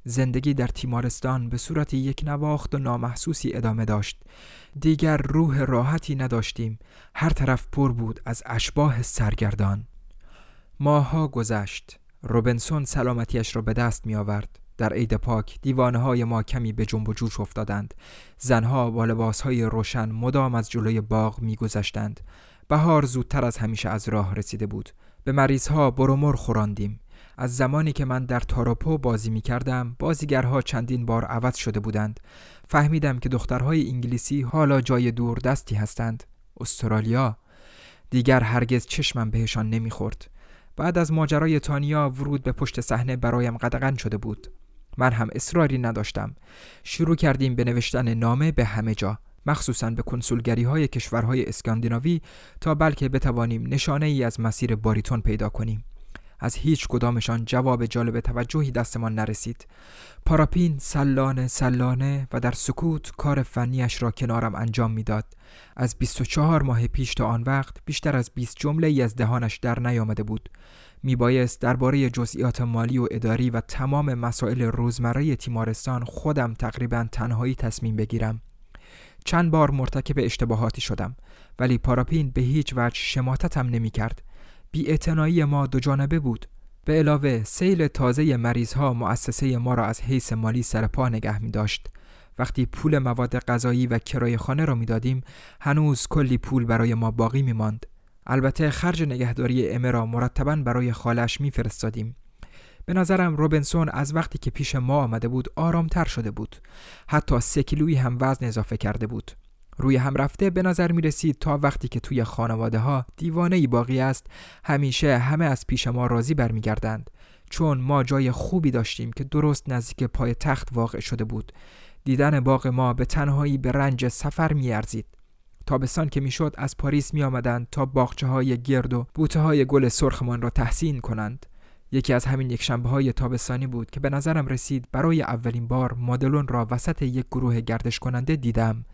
زندگی در تیمارستان به صورت یک نواخت و نامحسوسی ادامه داشت. دیگر روح راحتی نداشتیم. هر طرف پر بود از اشباه سرگردان. ماها گذشت. روبنسون سلامتیش را به دست می آورد در عید پاک دیوانه های ما کمی به جنب و جوش افتادند. زنها با لباس های روشن مدام از جلوی باغ می گذشتند بهار زودتر از همیشه از راه رسیده بود. به مریض ها برومر خوراندیم از زمانی که من در تاروپو بازی می کردم بازیگرها چندین بار عوض شده بودند. فهمیدم که دخترهای انگلیسی حالا جای دور دستی هستند. استرالیا. دیگر هرگز چشمم بهشان نمی‌خورد. بعد از ماجرای تانیا ورود به پشت صحنه برایم قدغن شده بود. من هم اصراری نداشتم. شروع کردیم به نوشتن نامه به همه جا مخصوصا به کنسولگری های کشورهای اسکاندیناوی تا بلکه بتوانیم نشانه ای از مسیر باریتون پیدا کنیم. از هیچ کدامشان جواب جالب توجهی دستمان نرسید. پاراپین سلانه سلانه و در سکوت کار فنیش را کنارم انجام می‌داد. از 24 ماه پیش تا آن وقت بیشتر از 20 جمله ای از دهانش در نیامده بود. میبایست درباره جزئیات مالی و اداری و تمام مسائل روزمره تیمارستان خودم تقریبا تنهایی تصمیم بگیرم. چند بار مرتکب اشتباهاتی شدم ولی پاراپین به هیچ وجه شماتتم نمی کرد بی ما دو جانبه بود. به علاوه سیل تازه مریض ها مؤسسه ما را از حیث مالی سر پا نگه می داشت وقتی پول مواد غذایی و کرایه خانه را می‌دادیم هنوز کلی پول برای ما باقی می ماند. البته خرج نگهداری امه را مرتبا برای خالش میفرستادیم. به نظرم روبنسون از وقتی که پیش ما آمده بود آرامتر شده بود. حتی سه کیلویی هم وزن اضافه کرده بود. روی هم رفته به نظر می رسید تا وقتی که توی خانواده ها دیوانه ای باقی است همیشه همه از پیش ما راضی برمیگردند. چون ما جای خوبی داشتیم که درست نزدیک پای تخت واقع شده بود. دیدن باغ ما به تنهایی به رنج سفر میارزید. تابستان که می‌شد از پاریس می آمدند تا باغچه های گرد و بوته های گل سرخمان را تحسین کنند. یکی از همین یک شنبه های تابستانی بود که به نظرم رسید برای اولین بار مادلون را وسط یک گروه گردش کننده دیدم.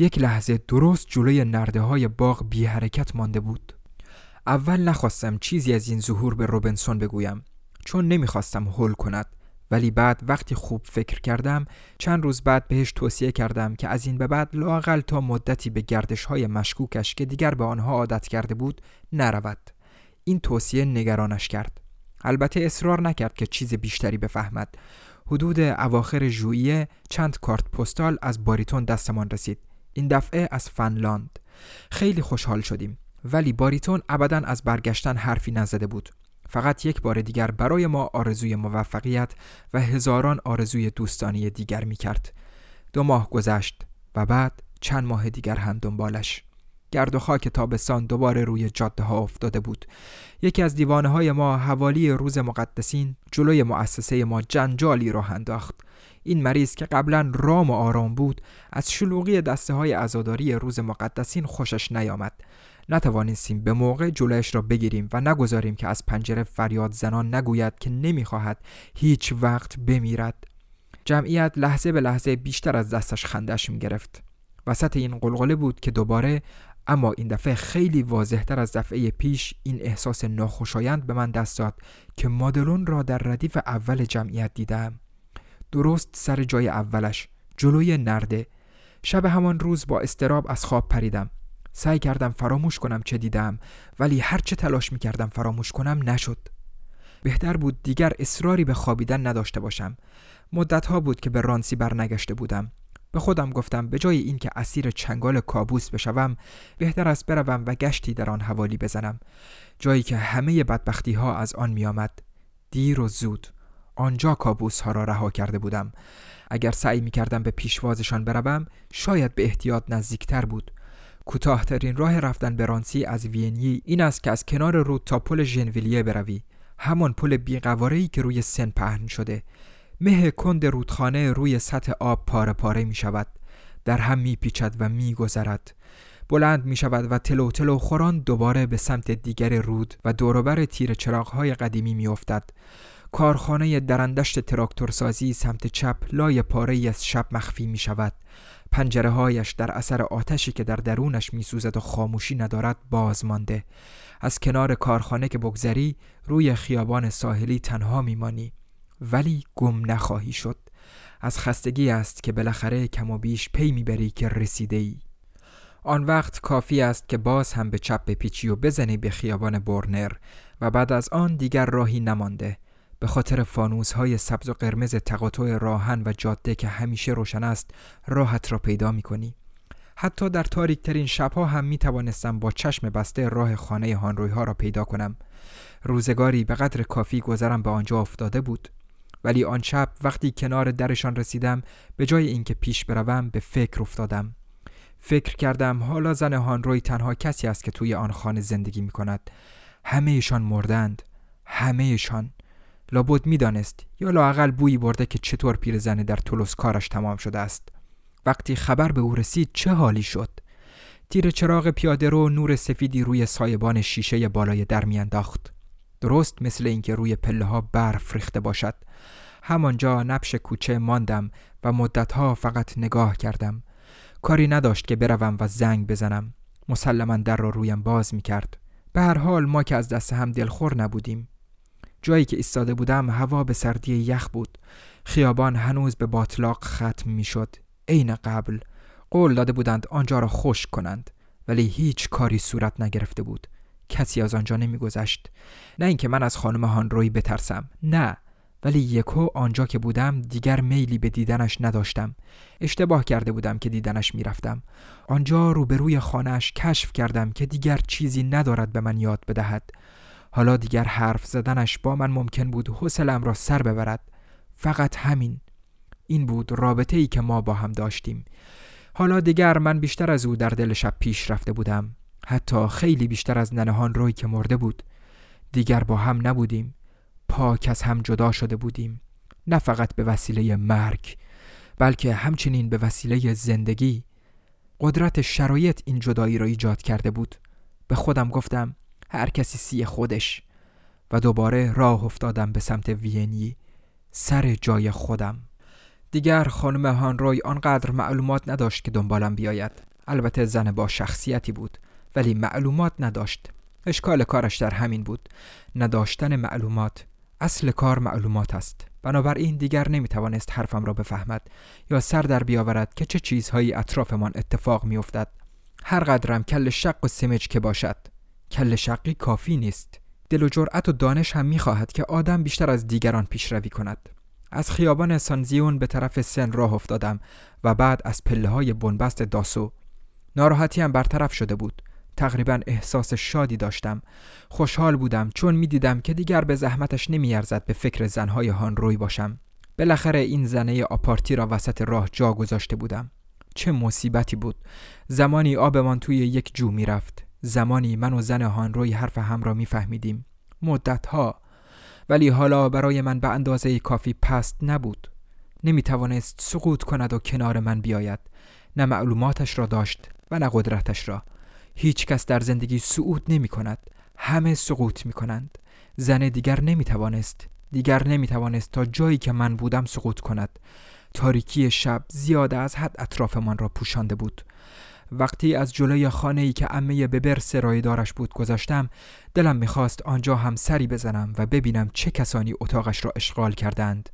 یک لحظه درست جلوی نرده های باغ بی حرکت مانده بود. اول نخواستم چیزی از این ظهور به روبنسون بگویم چون نمی‌خواستم هول کند. ولی بعد وقتی خوب فکر کردم چند روز بعد بهش توصیه کردم که از این به بعد لاقل تا مدتی به گردش های مشکوکش که دیگر به آنها عادت کرده بود نرود. این توصیه نگرانش کرد. البته اصرار نکرد که چیز بیشتری بفهمد. حدود اواخر ژوئیه چند کارت پستال از باریتون دستمان رسید. این دفعه از فنلاند خیلی خوشحال شدیم ولی باریتون ابدا از برگشتن حرفی نزده بود فقط یک بار دیگر برای ما آرزوی موفقیت و هزاران آرزوی دوستانی دیگر می کرد. دو ماه گذشت و بعد چند ماه دیگر هم دنبالش. گرد و خاک تابستان دوباره روی جاده ها افتاده بود. یکی از دیوانه های ما حوالی روز مقدسین جلوی مؤسسه ما جنجالی راه انداخت. این مریض که قبلا رام و آرام بود از شلوغی دسته های ازاداری روز مقدسین خوشش نیامد. نتوانستیم به موقع جلویش را بگیریم و نگذاریم که از پنجره فریاد زنان نگوید که نمی‌خواهد هیچ وقت بمیرد. جمعیت لحظه به لحظه بیشتر از دستش خندش می گرفت. وسط این قلقله بود که دوباره اما این دفعه خیلی واضحتر از دفعه پیش این احساس ناخوشایند به من دست داد که مادلون را در ردیف اول جمعیت دیدم. درست سر جای اولش جلوی نرده. شب همان روز با استراب از خواب پریدم. سعی کردم فراموش کنم چه دیدم ولی هرچه تلاش می کردم فراموش کنم نشد. بهتر بود دیگر اصراری به خوابیدن نداشته باشم. مدتها بود که به رانسی برنگشته بودم. به خودم گفتم به جای اینکه اسیر چنگال کابوس بشوم بهتر است بروم و گشتی در آن حوالی بزنم. جایی که همه بدبختی ها از آن می آمد. دیر و زود. آنجا کابوس ها را رها کرده بودم. اگر سعی می کردم به پیشوازشان بروم شاید به احتیاط نزدیکتر بود. کوتاهترین راه رفتن به رانسی از وینی این است که از کنار رود تا پل ژنویلیه بروی. همان پل بیقواره‌ای که روی سن پهن شده. مه کند رودخانه روی سطح آب پاره پاره می شود در هم می پیچد و می گذرد بلند می شود و تلو تلو خوران دوباره به سمت دیگر رود و دوروبر تیر چراغهای قدیمی می افتد. کارخانه درندشت تراکتورسازی سمت چپ لای پاره از شب مخفی می شود. پنجره هایش در اثر آتشی که در درونش میسوزد و خاموشی ندارد باز مانده. از کنار کارخانه که بگذری روی خیابان ساحلی تنها میمانی ولی گم نخواهی شد. از خستگی است که بالاخره کم و بیش پی می‌بری که رسیده ای. آن وقت کافی است که باز هم به چپ بپیچی و بزنی به خیابان برنر و بعد از آن دیگر راهی نمانده. به خاطر فانوس های سبز و قرمز تقاطع راهن و جاده که همیشه روشن است راحت را پیدا می کنی. حتی در تاریک ترین شبها هم می توانستم با چشم بسته راه خانه هانروی ها را پیدا کنم. روزگاری به قدر کافی گذرم به آنجا افتاده بود. ولی آن شب وقتی کنار درشان رسیدم به جای اینکه پیش بروم به فکر افتادم. فکر کردم حالا زن هانروی تنها کسی است که توی آن خانه زندگی می کند. همهشان مردند. همهشان. لابد می‌دانست یا لاقل بویی برده که چطور پیرزنه در تولوس کارش تمام شده است. وقتی خبر به او رسید چه حالی شد؟ تیر چراغ پیاده رو نور سفیدی روی سایبان شیشه بالای در میانداخت. درست مثل اینکه روی پله ها برف ریخته باشد. همانجا نبش کوچه ماندم و مدتها فقط نگاه کردم. کاری نداشت که بروم و زنگ بزنم. مسلما در را رویم باز می کرد به هر حال ما که از دست هم دلخور نبودیم. جایی که ایستاده بودم هوا به سردی یخ بود. خیابان هنوز به باطلاق ختم می شد عین قبل قول داده بودند آنجا را خشک کنند ولی هیچ کاری صورت نگرفته بود. کسی از آنجا نمیگذشت. نه اینکه من از خانم هانروی بترسم. نه ولی یکو آنجا که بودم دیگر میلی به دیدنش نداشتم. اشتباه کرده بودم که دیدنش می‌رفتم. آنجا روبروی خانهش کشف کردم که دیگر چیزی ندارد به من یاد بدهد. حالا دیگر حرف زدنش با من ممکن بود حوصلم را سر ببرد. فقط همین. این بود رابطه ای که ما با هم داشتیم. حالا دیگر من بیشتر از او در دل شب پیش رفته بودم. حتی خیلی بیشتر از ننهان روی که مرده بود. دیگر با هم نبودیم. پاک از هم جدا شده بودیم. نه فقط به وسیله مرگ بلکه همچنین به وسیله زندگی. قدرت شرایط این جدایی را ایجاد کرده بود. به خودم گفتم هر کسی سی خودش. و دوباره راه افتادم به سمت وینی سر جای خودم. دیگر خانم هانروی آنقدر معلومات نداشت که دنبالم بیاید. البته زن با شخصیتی بود ولی معلومات نداشت. اشکال کارش در همین بود. نداشتن معلومات اصل کار معلومات است. بنابراین دیگر نمی‌توانست حرفم را بفهمد یا سر در بیاورد که چه چیزهایی اطرافمان اتفاق میافتد. هر قدرم کل شق و سمج که باشد. کل شقی کافی نیست. دل و جرأت و دانش هم می‌خواهد که آدم بیشتر از دیگران پیشروی کند. از خیابان سانزیون به طرف سن راه افتادم و بعد از پله های بنبست داسو. ناراحتی هم برطرف شده بود. تقریبا احساس شادی داشتم. خوشحال بودم چون می‌دیدم که دیگر به زحمتش نمیارزد به فکر زنهای هان روی باشم. بالاخره این زنه آپارتی را وسط راه جا گذاشته بودم. چه مصیبتی بود. زمانی آبمان توی یک جو می‌رفت. زمانی من و زن هانروی حرف هم را میفهمیدیم. مدتها. ولی حالا برای من به اندازه کافی پست نبود. نمی توانست سقوط کند و کنار من بیاید. نه معلوماتش را داشت و نه قدرتش را. هیچ کس در زندگی سقوط نمی کند همه سقوط می کنند زن دیگر نمی توانست دیگر نمی توانست تا جایی که من بودم سقوط کند. تاریکی شب زیاده از حد اطرافمان را پوشانده بود. وقتی از جلوی خانه ای که امه ببر سرایدارش بود گذاشتم دلم می‌خواست آنجا هم سری بزنم و ببینم چه کسانی اتاقش را اشغال کردند.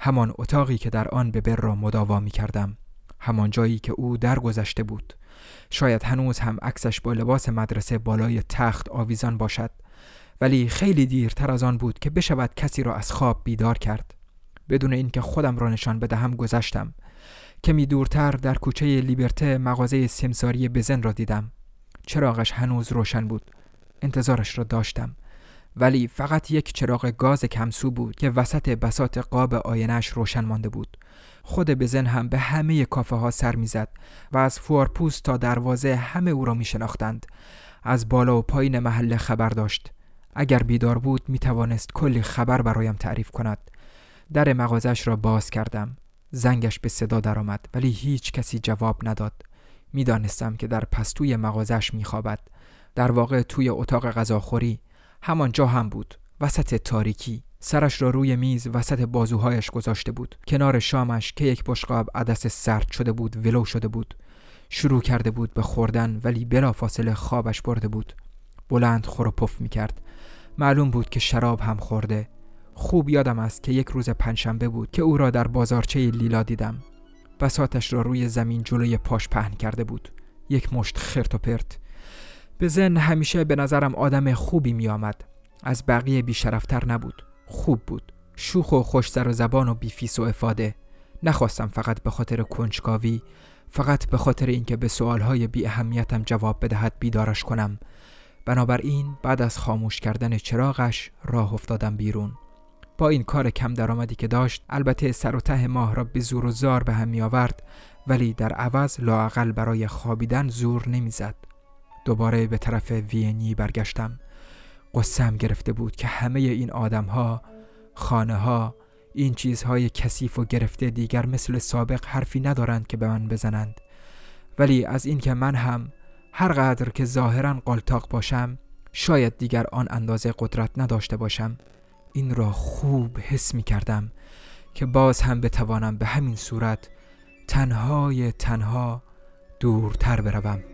همان اتاقی که در آن ببر را مداوا می کردم همان جایی که او درگذشته بود. شاید هنوز هم عکسش با لباس مدرسه بالای تخت آویزان باشد. ولی خیلی دیرتر از آن بود که بشود کسی را از خواب بیدار کرد. بدون اینکه خودم را نشان بدهم گذشتم. کمی دورتر در کوچه لیبرته مغازه سمساری بزن را دیدم. چراغش هنوز روشن بود. انتظارش را داشتم. ولی فقط یک چراغ گاز کمسو بود که وسط بسات قاب آینش روشن مانده بود. خود بزن هم به همه کافه ها سر می‌زد و از فوارپوست تا دروازه همه او را می شناختند از بالا و پایین محله خبر داشت. اگر بیدار بود می توانست کلی خبر برایم تعریف کند. در مغازش را باز کردم. زنگش به صدا درآمد ولی هیچ کسی جواب نداد. می‌دانستم که در پستوی مغازش میخوابد. در واقع توی اتاق غذاخوری. همانجا هم بود. وسط تاریکی. سرش را روی میز وسط بازوهایش گذاشته بود. کنار شامش که یک بشقاب عدس سرد شده بود ولو شده بود. شروع کرده بود به خوردن ولی بلافاصله خوابش برده بود. بلند خور و پف می معلوم بود که شراب هم خورده. خوب یادم است که یک روز پنجشنبه بود که او را در بازارچه لیلا دیدم. بساتش را روی زمین جلوی پاش پهن کرده بود. یک مشت خرت و پرت. به زن همیشه به نظرم آدم خوبی می آمد از بقیه بیشرفتر نبود. خوب بود. شوخ و خوش سر و زبان و بیفیس و افاده. نخواستم فقط به خاطر کنجکاوی فقط به خاطر اینکه به سوالهای بی اهمیتم جواب بدهد بیدارش کنم. بنابراین بعد از خاموش کردن چراغش راه افتادم بیرون. با این کار کم درآمدی که داشت البته سر و ته ماه را به زور و زار به هم می آورد ولی در عوض لاقل برای خوابیدن زور نمی‌زد. دوباره به طرف وینی برگشتم. قسم گرفته بود که همه این آدم ها خانه ها این چیزهای کثیف و گرفته دیگر مثل سابق حرفی ندارند که به من بزنند. ولی از اینکه من هم هر قدر که ظاهرا قالتاق باشم شاید دیگر آن اندازه قدرت نداشته باشم. این را خوب حس می کردم که باز هم بتوانم به همین صورت تنهای تنها دورتر بروم.